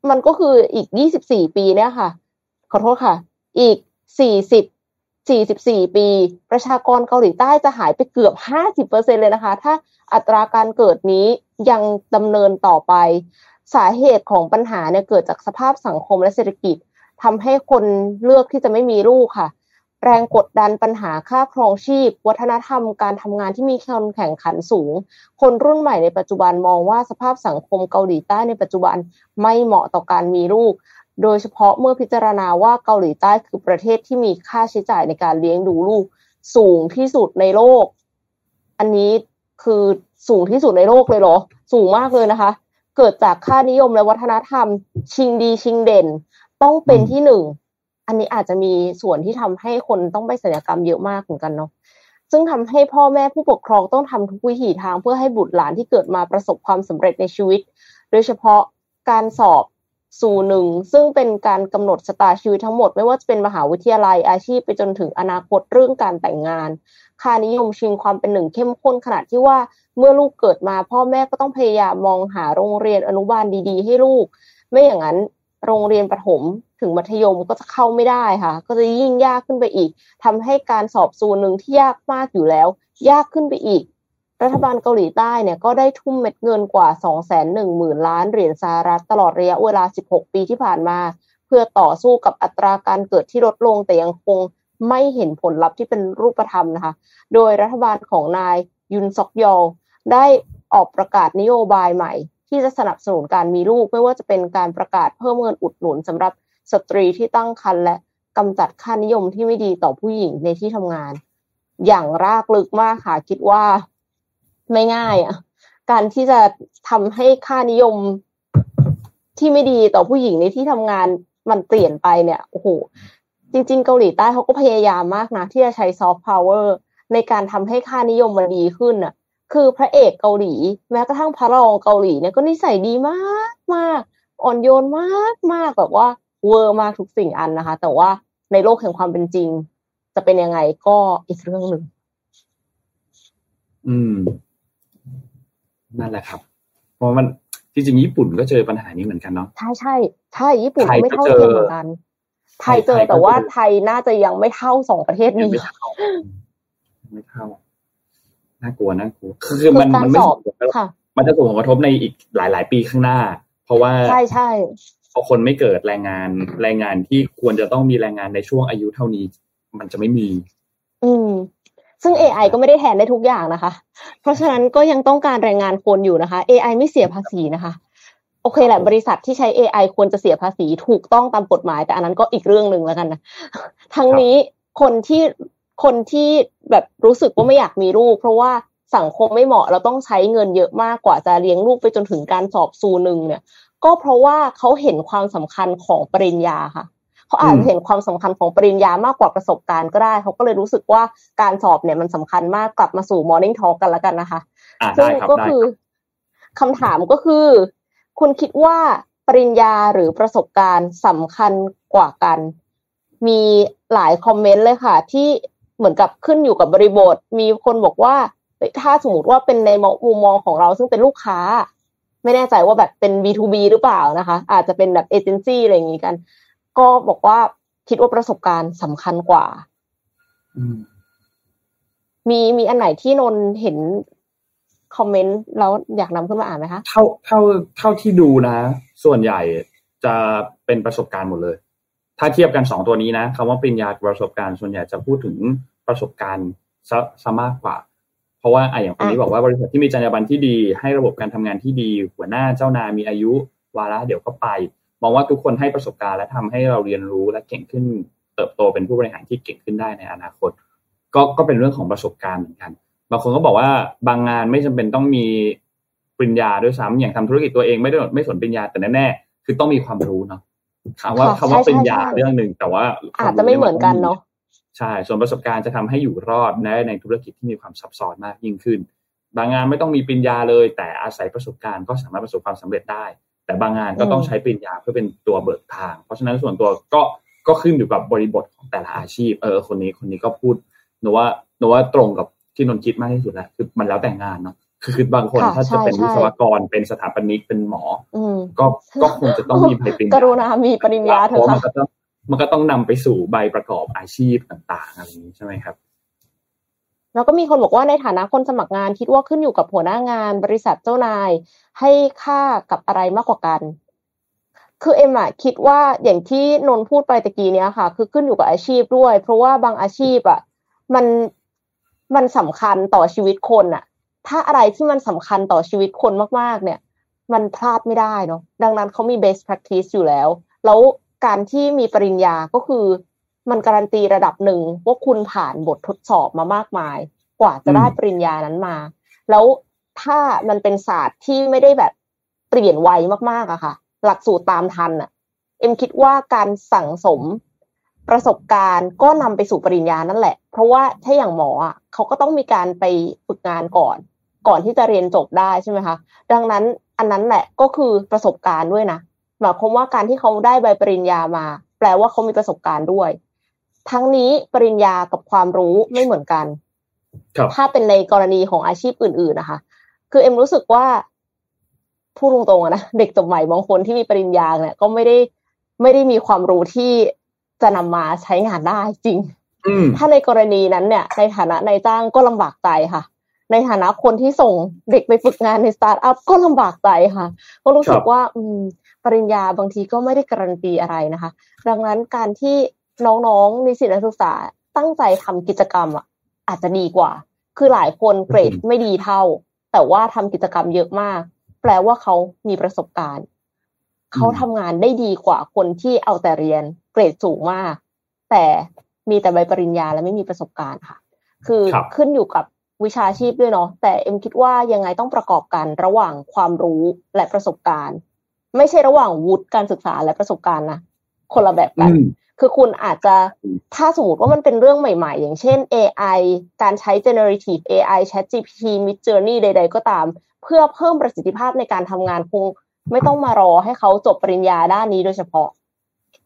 มันก็คืออีกยี่สิบสี่ปีเนี่ยค่ะ ขอโทษค่ะ อีกสี่สิบสี่สิบสี่ปี ประชากรเกาหลีใต้จะหายไปเกือบห้าสิบเปอร์เซ็นเลยนะคะ ถ้าอัตราการเกิดนี้ยังดำเนินต่อไป สาเหตุของปัญหาเนี่ยเกิดจากสภาพสังคมและเศรษฐกิจทำให้คนเลือกที่จะไม่มีลูกค่ะ แรงกดดันปัญหาค่าครองชีพ วัฒนธรรมการทำงานที่มีการแข่งขันสูง คนรุ่นใหม่ในปัจจุบันมองว่าสภาพสังคมเกาหลีใต้ในปัจจุบันไม่เหมาะต่อการมีลูก โดยเฉพาะเมื่อพิจารณาว่าเกาหลีใต้คือประเทศที่มีค่าใช้จ่ายในการเลี้ยงดูลูก สูงที่สุดในโลก อันนี้คือสูงที่สุดในโลกเลยเหรอ สูงมากเลยนะคะ เกิดจากค่านิยมและวัฒนธรรม ชิงดีชิงเด่น ต้องเป็นที่หนึ่ง อันนี้อาจจะมีส่วนที่ทำให้คนต้องไปศัลยกรรมเยอะมากเหมือนกันเนาะซึ่งทำให้พ่อแม่ผู้ปกครองต้องทำทุกวิถีทางเพื่อให้บุตรหลานที่เกิดมาประสบความสำเร็จในชีวิต โดยเฉพาะการสอบสู่หนึ่งซึ่งเป็นการกำหนดชะตาชีวิตทั้งหมด ไม่ว่าจะเป็นมหาวิทยาลัยอาชีพไปจนถึงอนาคตเรื่องการแต่งงาน ค่านิยมชิงความเป็นหนึ่งเข้มข้นขนาดที่ว่าเมื่อลูกเกิดมา พ่อแม่ก็ต้องพยายามมองหาโรงเรียนอนุบาลดี ๆ ให้ลูก ไม่อย่างนั้น โรงเรียนประถมถึงมัธยมก็จะเข้าไม่ได้ค่ะ ก็จะยิ่งยากขึ้นไปอีกทำให้การสอบสูนหนึ่งที่ยากมากอยู่แล้ว ยากขึ้นไปอีก รัฐบาลเกาหลีใต้เนี่ยก็ได้ทุ่มเม็ดเงินกว่า 2 1 0 0 0 0 ล้านเหรียญสหรัฐตลอดระยะเวลา 16 ปีที่ผ่านมา เพื่อต่อสู้กับอัตราการเกิดที่ลดลงแต่ยังคงไม่เห็นผลลัพธ์ที่เป็นรูปธรรมนะคะ โดยรัฐบาลของนายยุนซอกยอลได้ออกประกาศนโยบายใหม่ ที่จะสนับสนุนการมีลูก ไม่ว่าจะเป็นการประกาศเพิ่มเงินอุดหนุนสำหรับสตรีที่ตั้งครรภ์และกำจัดค่านิยมที่ไม่ดีต่อผู้หญิงในที่ทำงาน อย่างรากลึกมากค่ะคิดว่าไม่ง่ายอะการที่จะทำให้ค่านิยมที่ไม่ดีต่อผู้หญิงในที่ทำงานมันเปลี่ยนไปเนี่ยโอ้โหจริง ๆ เกาหลีใต้เขาก็พยายามมากนะที่จะใช้ซอฟต์พาวเวอร์ในการทำให้ค่านิยมมันดีขึ้นอะ คือพระเอกเกาหลี แม้กระทั่งพระรองเกาหลีเนี่ยก็นิสัยดีมากมากอ่อนโยนมากมากแบบว่าเวอร์มากทุกสิ่งอันนะคะ แต่ว่าในโลกแห่งความเป็นจริง จะเป็นยังไงก็อีกเรื่องหนึ่งอืม นั่นแหละครับ เพราะมันจริงๆญี่ปุ่นก็เจอปัญหานี้เหมือนกันเนาะใช่ใช่ใช่ญี่ปุ่นไทยไม่ก็เท่าเจอเทียมเหมือนกันไทยเจอไทยก็แต่ว่าเจอไทยน่าจะยังไม่เท่าสองประเทศยังนี้ไม่เท่าไม่เท่า น่ากลัวน่ากลัวคือคือมันคือการมันไม่สอบส่งผลกระทบค่ะมันจะส่งผลกระทบในอีกหลาย ๆ ปีข้างหน้า เพราะว่าใช่ใช่พอคนไม่เกิดแรงงานแรงงานที่ควรจะต้องมีแรงงานในช่วงอายุเท่านี้ มันจะไม่มี อืม ซึ่ง AI ก็ไม่ได้แทนได้ทุกอย่างนะคะ เพราะฉะนั้นก็ยังต้องการแรงงานคนอยู่นะคะ AI ไม่เสียภาษีนะคะ โอเคแหละบริษัทที่ใช้ AI ควรจะเสียภาษีถูกต้องตามกฎหมาย แต่อันนั้นก็อีกเรื่องหนึ่งแล้วกันนะ ทั้งนี้คนที่ คนที่แบบรู้สึกว่าไม่อยากมีลูก เพราะว่าสังคมไม่เหมาะเราต้องใช้เงินเยอะมากกว่าจะเลี้ยงลูกไปจนถึงการสอบซูหนึ่งเนี่ย ก็เพราะว่าเขาเห็นความสำคัญของปริญญาค่ะเขาอาจจะเห็นความสำคัญของปริญญามากกว่าประสบการณ์ก็ได้เขาก็เลยรู้สึกว่าการสอบเนี่ยมันสำคัญมากกลับมาสู่ morning talk กันแล้วกันนะคะอ่าซึ่ได้งครับก็ได้คือครับคำถามก็คือ คุณคิดว่าปริญญาหรือประสบการณ์สำคัญกว่ากัน มีหลายคอมเมนต์เลยค่ะ ที่ เหมือนกับขึ้นอยู่กับบริบท มีคนบอกว่าเฮ้ยถ้าสมมติว่าเป็นในมุมมองของเราซึ่งเป็นลูกค้า ไม่แน่ใจว่าแบบเป็น B2B หรือเปล่านะคะ อาจจะเป็นแบบเอเจนซี่อะไรอย่างนี้กัน ก็บอกว่าคิดว่าประสบการณ์สำคัญกว่าอืมมีมีอันไหนที่นนท์เห็นคอมเมนต์แล้วอยากนำขึ้นมาอ่านไหมคะ เท่าเท่าเท่าที่ดูนะ ส่วนใหญ่จะเป็นประสบการณ์หมดเลย ถ้าเทียบกันสองตัวนี้นะคำว่าปริญญากับประสบการณ์ส่วนใหญ่จะพูดถึงประสบการณ์ซะซะมากกว่า เพราะว่าไอะอย่างคนนี้บอกว่าบริษัทที่มีจรรยาบรรณที่ดี ให้ระบบการทำงานที่ดี หัวหน้าเจ้านายมีอายุวาระเดี๋ยวก็ไป มองว่าทุกคนให้ประสบการณ์และทำให้เราเรียนรู้และเก่งขึ้น เติบโตเป็นผู้บริหารที่เก่งขึ้นได้ในอนาคต ก็ก็เป็นเรื่องของประสบการณ์เหมือนกัน บางคนก็บอกว่าบางงานไม่จำเป็นต้องมีปริญญาด้วยซ้ำอย่างทำธุรกิจตัวเองไม่ได้ไม่สนปริญญาแต่แน่ๆคือต้องมีความรู้เนาะ คำว่าค่ะคำว่าใช่ปริญญาใช่ใช่เรื่องหนึ่งแต่ว่าอาจจะไม่เหมือนกันเนาะใช่ ส่วนประสบการณ์จะทำให้อยู่รอดได้ในธุรกิจที่มีความซับซ้อนมากยิ่งขึ้น บางงานไม่ต้องมีปริญญาเลย แต่อาศัยประสบการณ์ก็สามารถประสบความสำเร็จได้ แต่บางงานก็ต้องใช้ปริญญาเพื่อเป็นตัวเบิกทาง เพราะฉะนั้นส่วนตัวก็ก็ขึ้นอยู่กับบริบทของแต่ละอาชีพ เออ คนนี้คนนี้ก็พูดหนูว่าหนูว่าตรงกับที่นนท์คิดมากที่สุดแล้วคือมันแล้วแต่งานเนาะ คือบางคนค่ะถ้าจะเป็นใช่วิใช่ศวกรเป็นสถาปนิกเป็นหมออืมก็ก็คงจะต้องมีใบปริญกญารุณามีปริญญาเถเพราะอะมันค่ะก็ต้องมันก็ต้องนำไปสู่ใบประกอบอาชีพต่างๆอะไรอย่างนี้ใช่ไหมครับ แล้วก็มีคนบอกว่าในฐานะคนสมัครงานคิดว่าขึ้นอยู่กับหัวหน้างานบริษัทเจ้านายให้ค่ากับอะไรมากกว่ากัน คือเอ็มอะคิดว่าอย่างที่นนท์พูดไปตะกี้เนี้ยค่ะ คือขึ้นอยู่กับอาชีพด้วย เพราะว่าบางอาชีพอะมันมันสำคัญต่อชีวิตคนอะ ถ้าอะไรที่มันสำคัญต่อชีวิตคนมากๆ เนี่ย มันพลาดไม่ได้เนาะดังนั้นเขามี best practice อยู่แล้ว แล้วการที่มีปริญญาก็คือ มันการันตีระดับหนึ่งว่าคุณผ่านบททดสอบมามากมาย กว่าจะได้ปริญญานั้นมา แล้วถ้ามันเป็นศาสตร์ที่ไม่ได้แบบเปลี่ยนไวมากๆอะค่ะ หลักสูตรตามทันอะเอ็มคิดว่าการสั่งสมประสบการณ์ก็นำไปสู่ปริญญานั่นแหละ เพราะว่าถ้าอย่างหมออะเขาก็ต้องมีการไปฝึกงานก่อน ก่อนที่จะเรียนจบได้ใช่ไหมคะ ดังนั้นอันนั้นแหละก็คือประสบการณ์ด้วยนะหมายความว่าการที่เขาได้ใบปริญญามา แปลว่าเขามีประสบการณ์ด้วย ทั้งนี้ปริญญากับความรู้ไม่เหมือนกันครับถ้าเป็นในกรณีของอาชีพอื่น ๆนะคะ คือเอ็มรู้สึกว่าพูดตรงๆอะนะเด็กจบใหม่บางคนที่มีปริญญาเนี่ยก็ไม่ได้ไม่ได้มีความรู้ที่จะนำมาใช้งานได้จริงอืมถ้าในกรณีนั้นเนี่ย ในฐานะนายจ้างก็ลำบากใจค่ะ ในฐานะคนที่ส่งเด็กไปฝึกงานในสตาร์ทอัพก็ลำบากใจค่ะก็รู้สึคกรับว่าอืมปริญญาบางทีก็ไม่ได้การันตีอะไรนะคะ ดังนั้นการที่น้องๆนิสิตนักศึกษาตั้งใจทำกิจกรรมอะอาจจะดีกว่า คือหลายคนเกรดไม่ดีเท่า แต่ว่าทำกิจกรรมเยอะมาก แปลว่าเขามีประสบการณ์ เขาทำงานได้ดีกว่าคนที่เอาแต่เรียน เกรดสูงมาก แต่มีแต่ใบปริญญาและไม่มีประสบการณ์ค่ะ คือครับขึ้นอยู่กับ วิชาชีพด้วยเนาะแต่เอ็มคิดว่ายังไงต้องประกอบกันระหว่างความรู้และประสบการณ์ ไม่ใช่ระหว่างวุฒิการศึกษาและประสบการณ์นะคนละแบบกัอืนมคือคุณอาจจะอืมถ้าสมมติว่ามันเป็นเรื่องใหม่ๆ อย่างเช่น AI การใช้ generative AI ChatGPT Mid Journey ใด ๆ ก็ตาม เพื่อเพิ่มประสิทธิภาพในการทำงานคงไม่ต้องมารอให้เขาจบปริญญาด้านนี้โดยเฉพาะ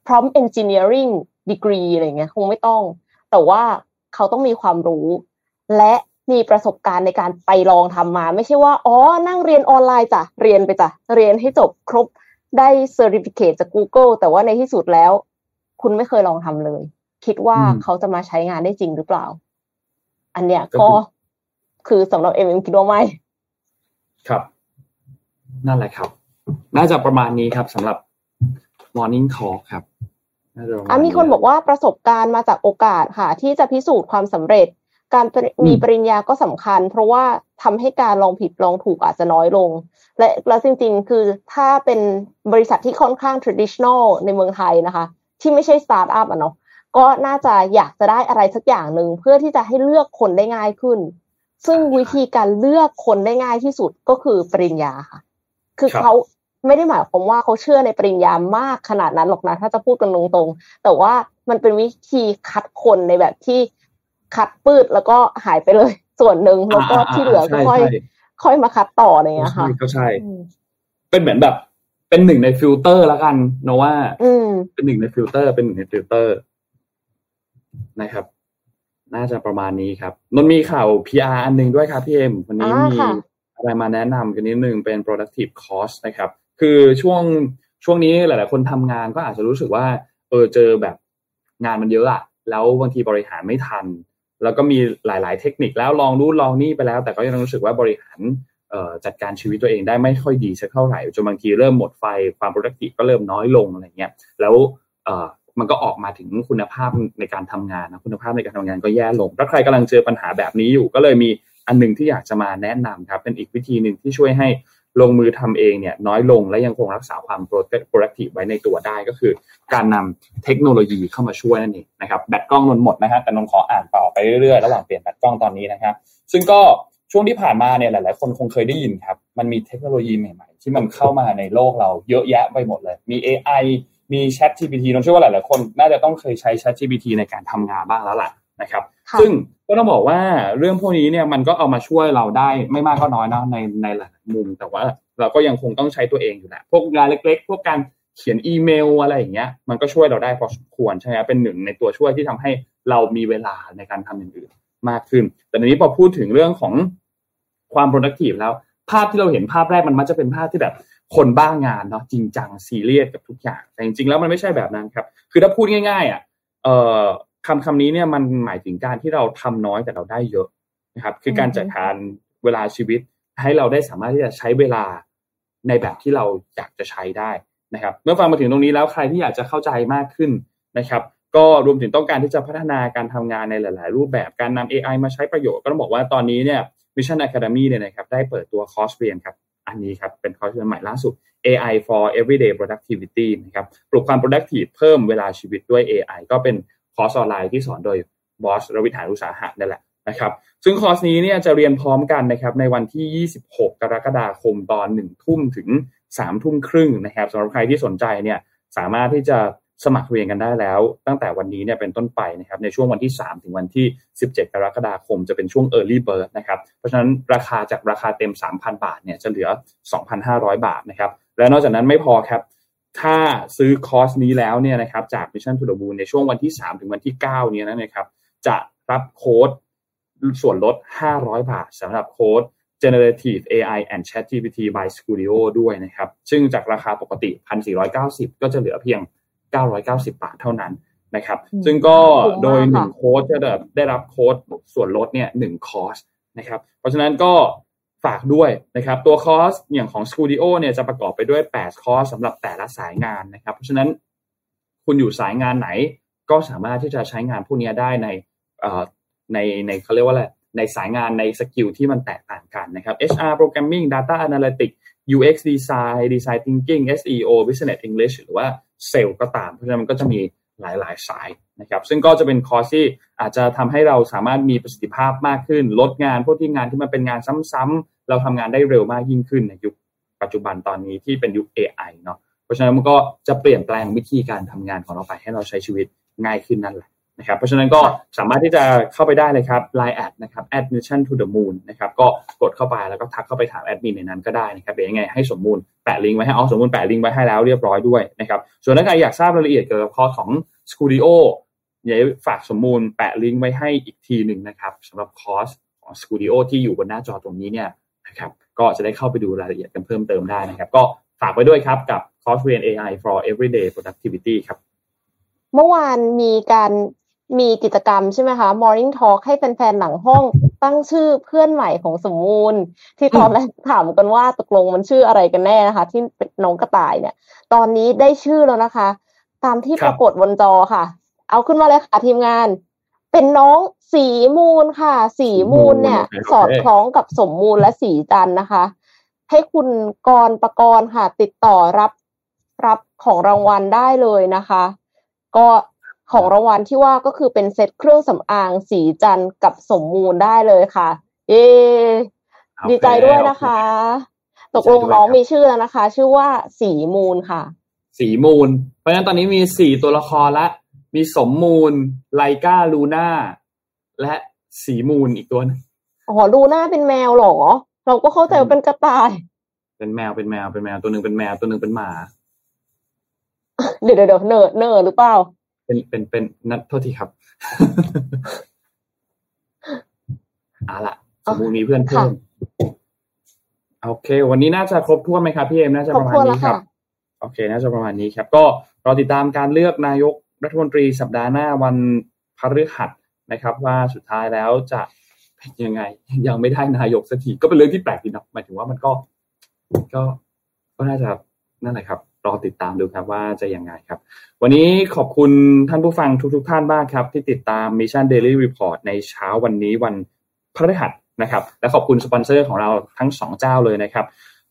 prompt engineering degree อะไรเงี้ยคงไม่ต้อง แต่ว่าเขาต้องมีความรู้ และ มีประสบการณ์ในการไปลองทำมา ไม่ใช่ว่าอ๋อนั่งเรียนออนไลน์จ้ะเรียนไปจ้ะเรียนให้จบครบได้ certificate จาก Google แต่ว่าในที่สุดแล้ว คุณไม่เคยลองทำเลย คิดว่าอืมเขาจะมาใช้งานได้จริงหรือเปล่า อันเนี้ยก็ก็คือคือสำหรับเอ็มเอ็มคิดว่าไม่ ครับ นั่นแหละครับ น่าจะประมาณนี้ครับสำหรับ Morning Talk ครับน่าจะประมาณอะมีคนบอกว่าประสบการณ์มาจากโอกาสค่ะ ที่จะพิสูจน์ความสำเร็จ การปริมีปริญญาก็สำคัญ เพราะว่าทำให้การลองผิดลองถูกอาจจะน้อยลง และแล้วจริงๆ คือถ้าเป็นบริษัทที่ค่อนข้าง traditional ในเมืองไทยนะคะ ที่ไม่ใช่สตาร์ทอัพอะเนาะก็น่าจะอยากจะได้อะไรสักอย่างหนึ่งเพื่อที่จะให้เลือกคนได้ง่ายขึ้น ซึ่งวิธีการเลือกคนได้ง่ายที่สุดก็คือปริญญาค่ะ คือครับเขาไม่ได้หมายความว่าเขาเชื่อในปริญญามากขนาดนั้นหรอกนะ ถ้าจะพูดกันตรงๆ แต่ว่ามันเป็นวิธีคัดคนในแบบที่ คัดปืดแล้วก็หายไปเลย ส่วนหนึ่งแล้วก็อ่าที่เหลือก็ใช่ค่อยใช่ค่อยมาคัดต่ออะไรอย่างเงี้ยใช่ค่ะก็ใช่อืมเป็นเหมือนแบบ เป็นหนึ่งในฟิลเตอร์แล้วกันเนอะว่าอืมเป็นหนึ่งในฟิลเตอร์เป็นหนึ่งในฟิลเตอร์ นะครับ น่าจะประมาณนี้ครับนนท์มีข่าว PR อันหนึ่งด้วยครับพี่เอ็มวันนี้อ่ามีค่ะอะไรมาแนะนำกันนิดนึงเป็น productive course นะครับ คือช่วงช่วงนี้หลาย ๆ คนทำงานก็อาจจะรู้สึกว่า เออเจอแบบงานมันเยอะอะแล้วบางทีบริหารไม่ทัน แล้วก็มีหลาย ๆ เทคนิคแล้วลองนู่นลองนี่ไปแล้ว แต่ก็ยังรู้สึกว่าบริหารจัดการชีวิตตัวเองได้ไม่ค่อยดีสักเท่าไหร่จนบางทีเริ่มหมดไฟความ productive ก็เริ่มน้อยลงอะไรเงี้ยแล้วมันก็ออกมาถึงคุณภาพในการทำงานนะคุณภาพในการทำงานก็แย่ลง ถ้าใครกำลังเจอปัญหาแบบนี้อยู่ ก็เลยมีอันหนึงที่อยากจะมาแนะนำครับ เป็นอีกวิธีหนึ่งที่ช่วยให้ ลงมือทำเองเนี่ยน้อยลงและยังคงรักษาความ productive ไว้ในตัวได้ก็คือ การนำเทคโนโลยีเข้ามาช่วยนั่นเองนะครับแบตกล้องนนหมดนะฮะแต่นนขออ่านต่อไปเรื่อยๆระหว่างเปลี่ยนแบตกล้องตอนนี้นะครับซึ่งก็ช่วงที่ผ่านมาเนี่ยหลาย ๆ คนคงเคยได้ยินครับ มันมีเทคโนโลยีใหม่ ๆ ที่มันเข้ามาในโลกเราเยอะแยะไปหมดเลย มี AI มี Chat GPT นนเชื่อว่าหลาย ๆ คน น่าจะต้องเคยใช้ Chat GPT ในการทำงานบ้างแล้วล่ะ นะครับค่ะซึ่งก็ต้องบอกว่าเรื่องพวกนี้เนี่ยมันก็เอามาช่วยเราได้ไม่มากก็น้อยนะในในหลายๆมุม แต่ว่าเราก็ยังคงต้องใช้ตัวเองอยู่แหละพวกงานเล็ก ๆ พวกการเขียนอีเมลอะไรอย่างเงี้ย มันก็ช่วยเราได้พอสมควรใช่ไหมเป็นหนึ่งในตัวช่วยที่ทำให้เรามีเวลาในการทำอย่างอื่นมากขึ้น แต่ทีนี้พอพูดถึงเรื่องของความ productive แล้ว ภาพที่เราเห็นภาพแรกมันมักจะเป็นภาพที่แบบคนบ้างานเนาะจริงจังซีเรียสกับทุกอย่าง แต่จริงๆแล้วมันไม่ใช่แบบนั้นครับ คือถ้าพูดง่ายๆอะเอ่อ คำคำนี้เนี่ยมันหมายถึงการที่เราทำน้อยแต่เราได้เยอะนะครับ คือการจัดการเวลาชีวิต ให้เราได้สามารถที่จะใช้เวลาในแบบที่เราอยากจะใช้ได้นะครับ เมื่อฟังมาถึงตรงนี้แล้วใครที่อยากจะเข้าใจมากขึ้นนะครับ ก็รวมถึงต้องการที่จะพัฒนาการทำงานในหลาย ๆ รูปแบบการนำ AI มาใช้ประโยชน์ก็ต้องบอกว่าตอนนี้เนี่ย Mission Academy เนี่ยนะครับได้เปิดตัวคอร์สเรียนครับอันนี้ครับเป็นคอร์สเรียนใหม่ล่าสุด AI for Everyday Productivity นะครับปลุกความ productive เพิ่มเวลาชีวิตด้วย AI ก็เป็น คอร์สออนไลน์ที่สอนโดยบอสรวิศ หาญอุตสาหะนั่นแหละนะครับ ซึ่งคอร์สนี้เนี่ยจะเรียนพร้อมกันนะครับในวันที่ 26 กรกฎาคมตอน 1 ทุ่มถึง 3 ทุ่มครึ่งนะครับสำหรับใครที่สนใจเนี่ยสามารถที่จะสมัครเรียนกันได้แล้ว ตั้งแต่วันนี้เนี่ยเป็นต้นไปนะครับในช่วงวันที่ 3 ถึงวันที่ 17 กรกฎาคมจะเป็นช่วง Early Bird นะครับเพราะฉะนั้นราคาจากราคาเต็ม 3,000 บาทเนี่ยจะเหลือ 2,500 บาทนะครับและนอกจากนั้นไม่พอครับ ถ้าซื้อคอร์สนี้แล้วเนี่ยนะครับจาก Mission to the Moon ในช่วงวันที่ 3 ถึงวันที่ 9 เนี่ยนะครับจะรับโค้ดส่วนลด 500 บาทสำหรับโค้ด Generative AI and ChatGPT by Studio ด้วยนะครับ ซึ่งจากราคาปกติ 1,490 ก็จะเหลือเพียง 990 บาทเท่านั้นนะครับ ซึ่งก็โดย1โค้ดจะได้รับโค้ดส่วนลดเนี่ย1คอร์สนะครับ เพราะฉะนั้นก็ ฝากด้วยนะครับตัวคอร์สอย่างของ Studio เนี่ยจะประกอบไปด้วย 8 คอร์สสำหรับแต่ละสายงานนะครับ เพราะฉะนั้นคุณอยู่สายงานไหนก็สามารถที่จะใช้งานพวกนี้ได้ในในในเขาเรียกว่าอะไรในสายงานใน skill ที่มันแตกต่างกันนะครับ HR Programming Data Analytics UX Design Design Thinking SEO Business English หรือว่าเซลก็ตาม เพราะฉะนั้นมันก็จะมีหลาย ๆ สายนะครับ ซึ่งก็จะเป็นคอร์สที่อาจจะทำให้เราสามารถมีประสิทธิภาพมากขึ้น ลดงานพวกที่งานที่มันเป็นงานซ้ำๆ เราทำงานได้เร็วมากยิ่งขึ้นในยุคปัจจุบันตอนนี้ที่เป็นยุค AI เนาะเพราะฉะนั้นมันก็จะเปลี่ยนแปลงวิธีการทำงานของเราไปให้เราใช้ชีวิตง่ายขึ้นนั่นแหละนะครับเพราะฉะนั้นก็สามารถที่จะเข้าไปได้เลยครับ Line add นะครับ แอด Mission To The Moon นะครับก็กดเข้าไปแล้วก็ทักเข้าไปถามแอดมินในนั้นก็ได้นะครับเดี๋ยวยังไงให้สมมูลแปะลิงก์ไว้ให้เอาสมมูลแปะลิงก์ไว้ให้แล้วเรียบร้อยด้วยนะครับส่วนถ้าใครอยากทราบรายละเอียดเกี่ยวกับคอร์สของ Studio เดี๋ยวฝากสมมูลแปะลิงก์ไว้ให้อีกทีหนึ่งนะครับสำหรับคอร์สของ Studio ที่อยู่บนหน้าจอตรงนี้เนี่ย นะครับก็จะได้เข้าไปดูรายละเอียดกันเพิ่มเติมได้นะครับ ก็ฝากไว้ด้วยครับกับคอร์สเรียน AI for everyday productivity ครับ เมื่อวานมีการมีกิจกรรมใช่ไหมคะ Morning Talk ให้แฟนๆหลังห้องตั้งชื่อเพื่อนใหม่ของสมมูลที่ตอนแรกถามกันว่าตกลงมันชื่ออะไรกันแน่นะคะ ที่เป็นน้องกระต่ายเนี่ย ตอนนี้ได้ชื่อแล้วนะคะ ตามที่ปรากฏบนจอค่ะ เอาขึ้นมาเลยค่ะทีมงาน เป็นน้องสีมูลค่ะ สีมูลเนี่ย สอดคล้องกับสมมูลและสีจันนะคะ ให้คุณกรประกรณ์ค่ะ ติดต่อรับรับของรางวัลได้เลยนะคะ ก็ของรางวัลที่ว่าก็คือเป็นเซตเครื่องสำอางสีจันกับสมมูลได้เลยค่ะ เอดีใจด้วยนะคะ ตกลงน้องมีชื่อแล้วนะคะ ชื่อว่าสีมูลค่ะ สีมูล เพราะฉะนั้นตอนนี้มีสี่ตัวละครละ มีสมมูล ไลกาลูน่า และสีมูลอีกตัวนึงอ๋อลูน่าเป็นแมวหรอ เราก็เข้าใจว่าเป็นกระต่าย เป็นแมวเป็นแมวเป็นแมวตัวหนึ่งเป็นแมวตัวหนึ่งเป็นหมา เดี๋ยวเดี๋ยวเนอเนอหรือเปล่า เป็นเป็นเป็นนัดโทษทีครับเอาละสมมูลมีเพื่อนเพิ่มโอเค วันนี้น่าจะครบถ้วนไหมครับพี่เอ็มน่าจะประมาณนี้ครับ โอเค น่าจะประมาณนี้ครับ ก็รอติดตามการเลือกนายก รัฐมนตรีสัปดาห์หน้าวันพฤหัสนะครับ ว่าสุดท้ายแล้วจะเป็นยังไง ยังไม่ได้นายกสักทีก็เป็นเรื่องที่แปลกดีนะหมายถึงว่ามันก็ ก็ก็น่าจะนั่นแหละครับรอติดตามดูครับว่าจะยังไงครับ วันนี้ขอบคุณท่านผู้ฟังทุกๆทท่านมากครับ ที่ติดตาม Mission Daily Report ในเช้าวันนี้วันพฤหัสนะครับ และขอบคุณสปอนเซอร์ของเราทั้งสองเจ้าเลยนะครับ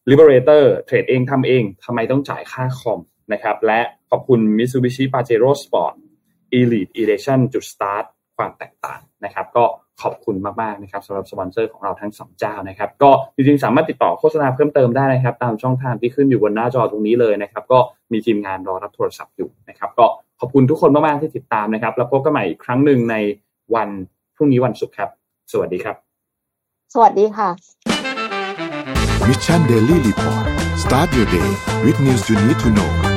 Liberator เทรดเองทำเองทำไมต้องจ่ายค่าคอม นะครับและขอบคุณ Mitsubishi Pajero Sport Elite Edition จุด start ความแตกต่างนะครับก็ขอบคุณมากๆนะครับสำหรับสปอนเซอร์ของเราทั้งสองเจ้านะครับก็จริงๆสามารถติดต่อโฆษณาเพิ่มเติมได้นะครับ ตามช่องทางที่ขึ้นอยู่บนหน้าจอตรงนี้เลยนะครับก็มีทีมงานรอรับโทรศัพท์อยู่นะครับก็ขอบคุณทุกคนมากๆที่ติดตามนะครับ แล้วพบกันใหม่อีกครั้งหนึ่งในวันพรุ่งนี้วันศุกร์ครับ สวัสดีครับ สวัสดีค่ะ Mission Daily Report start your day with news you need to know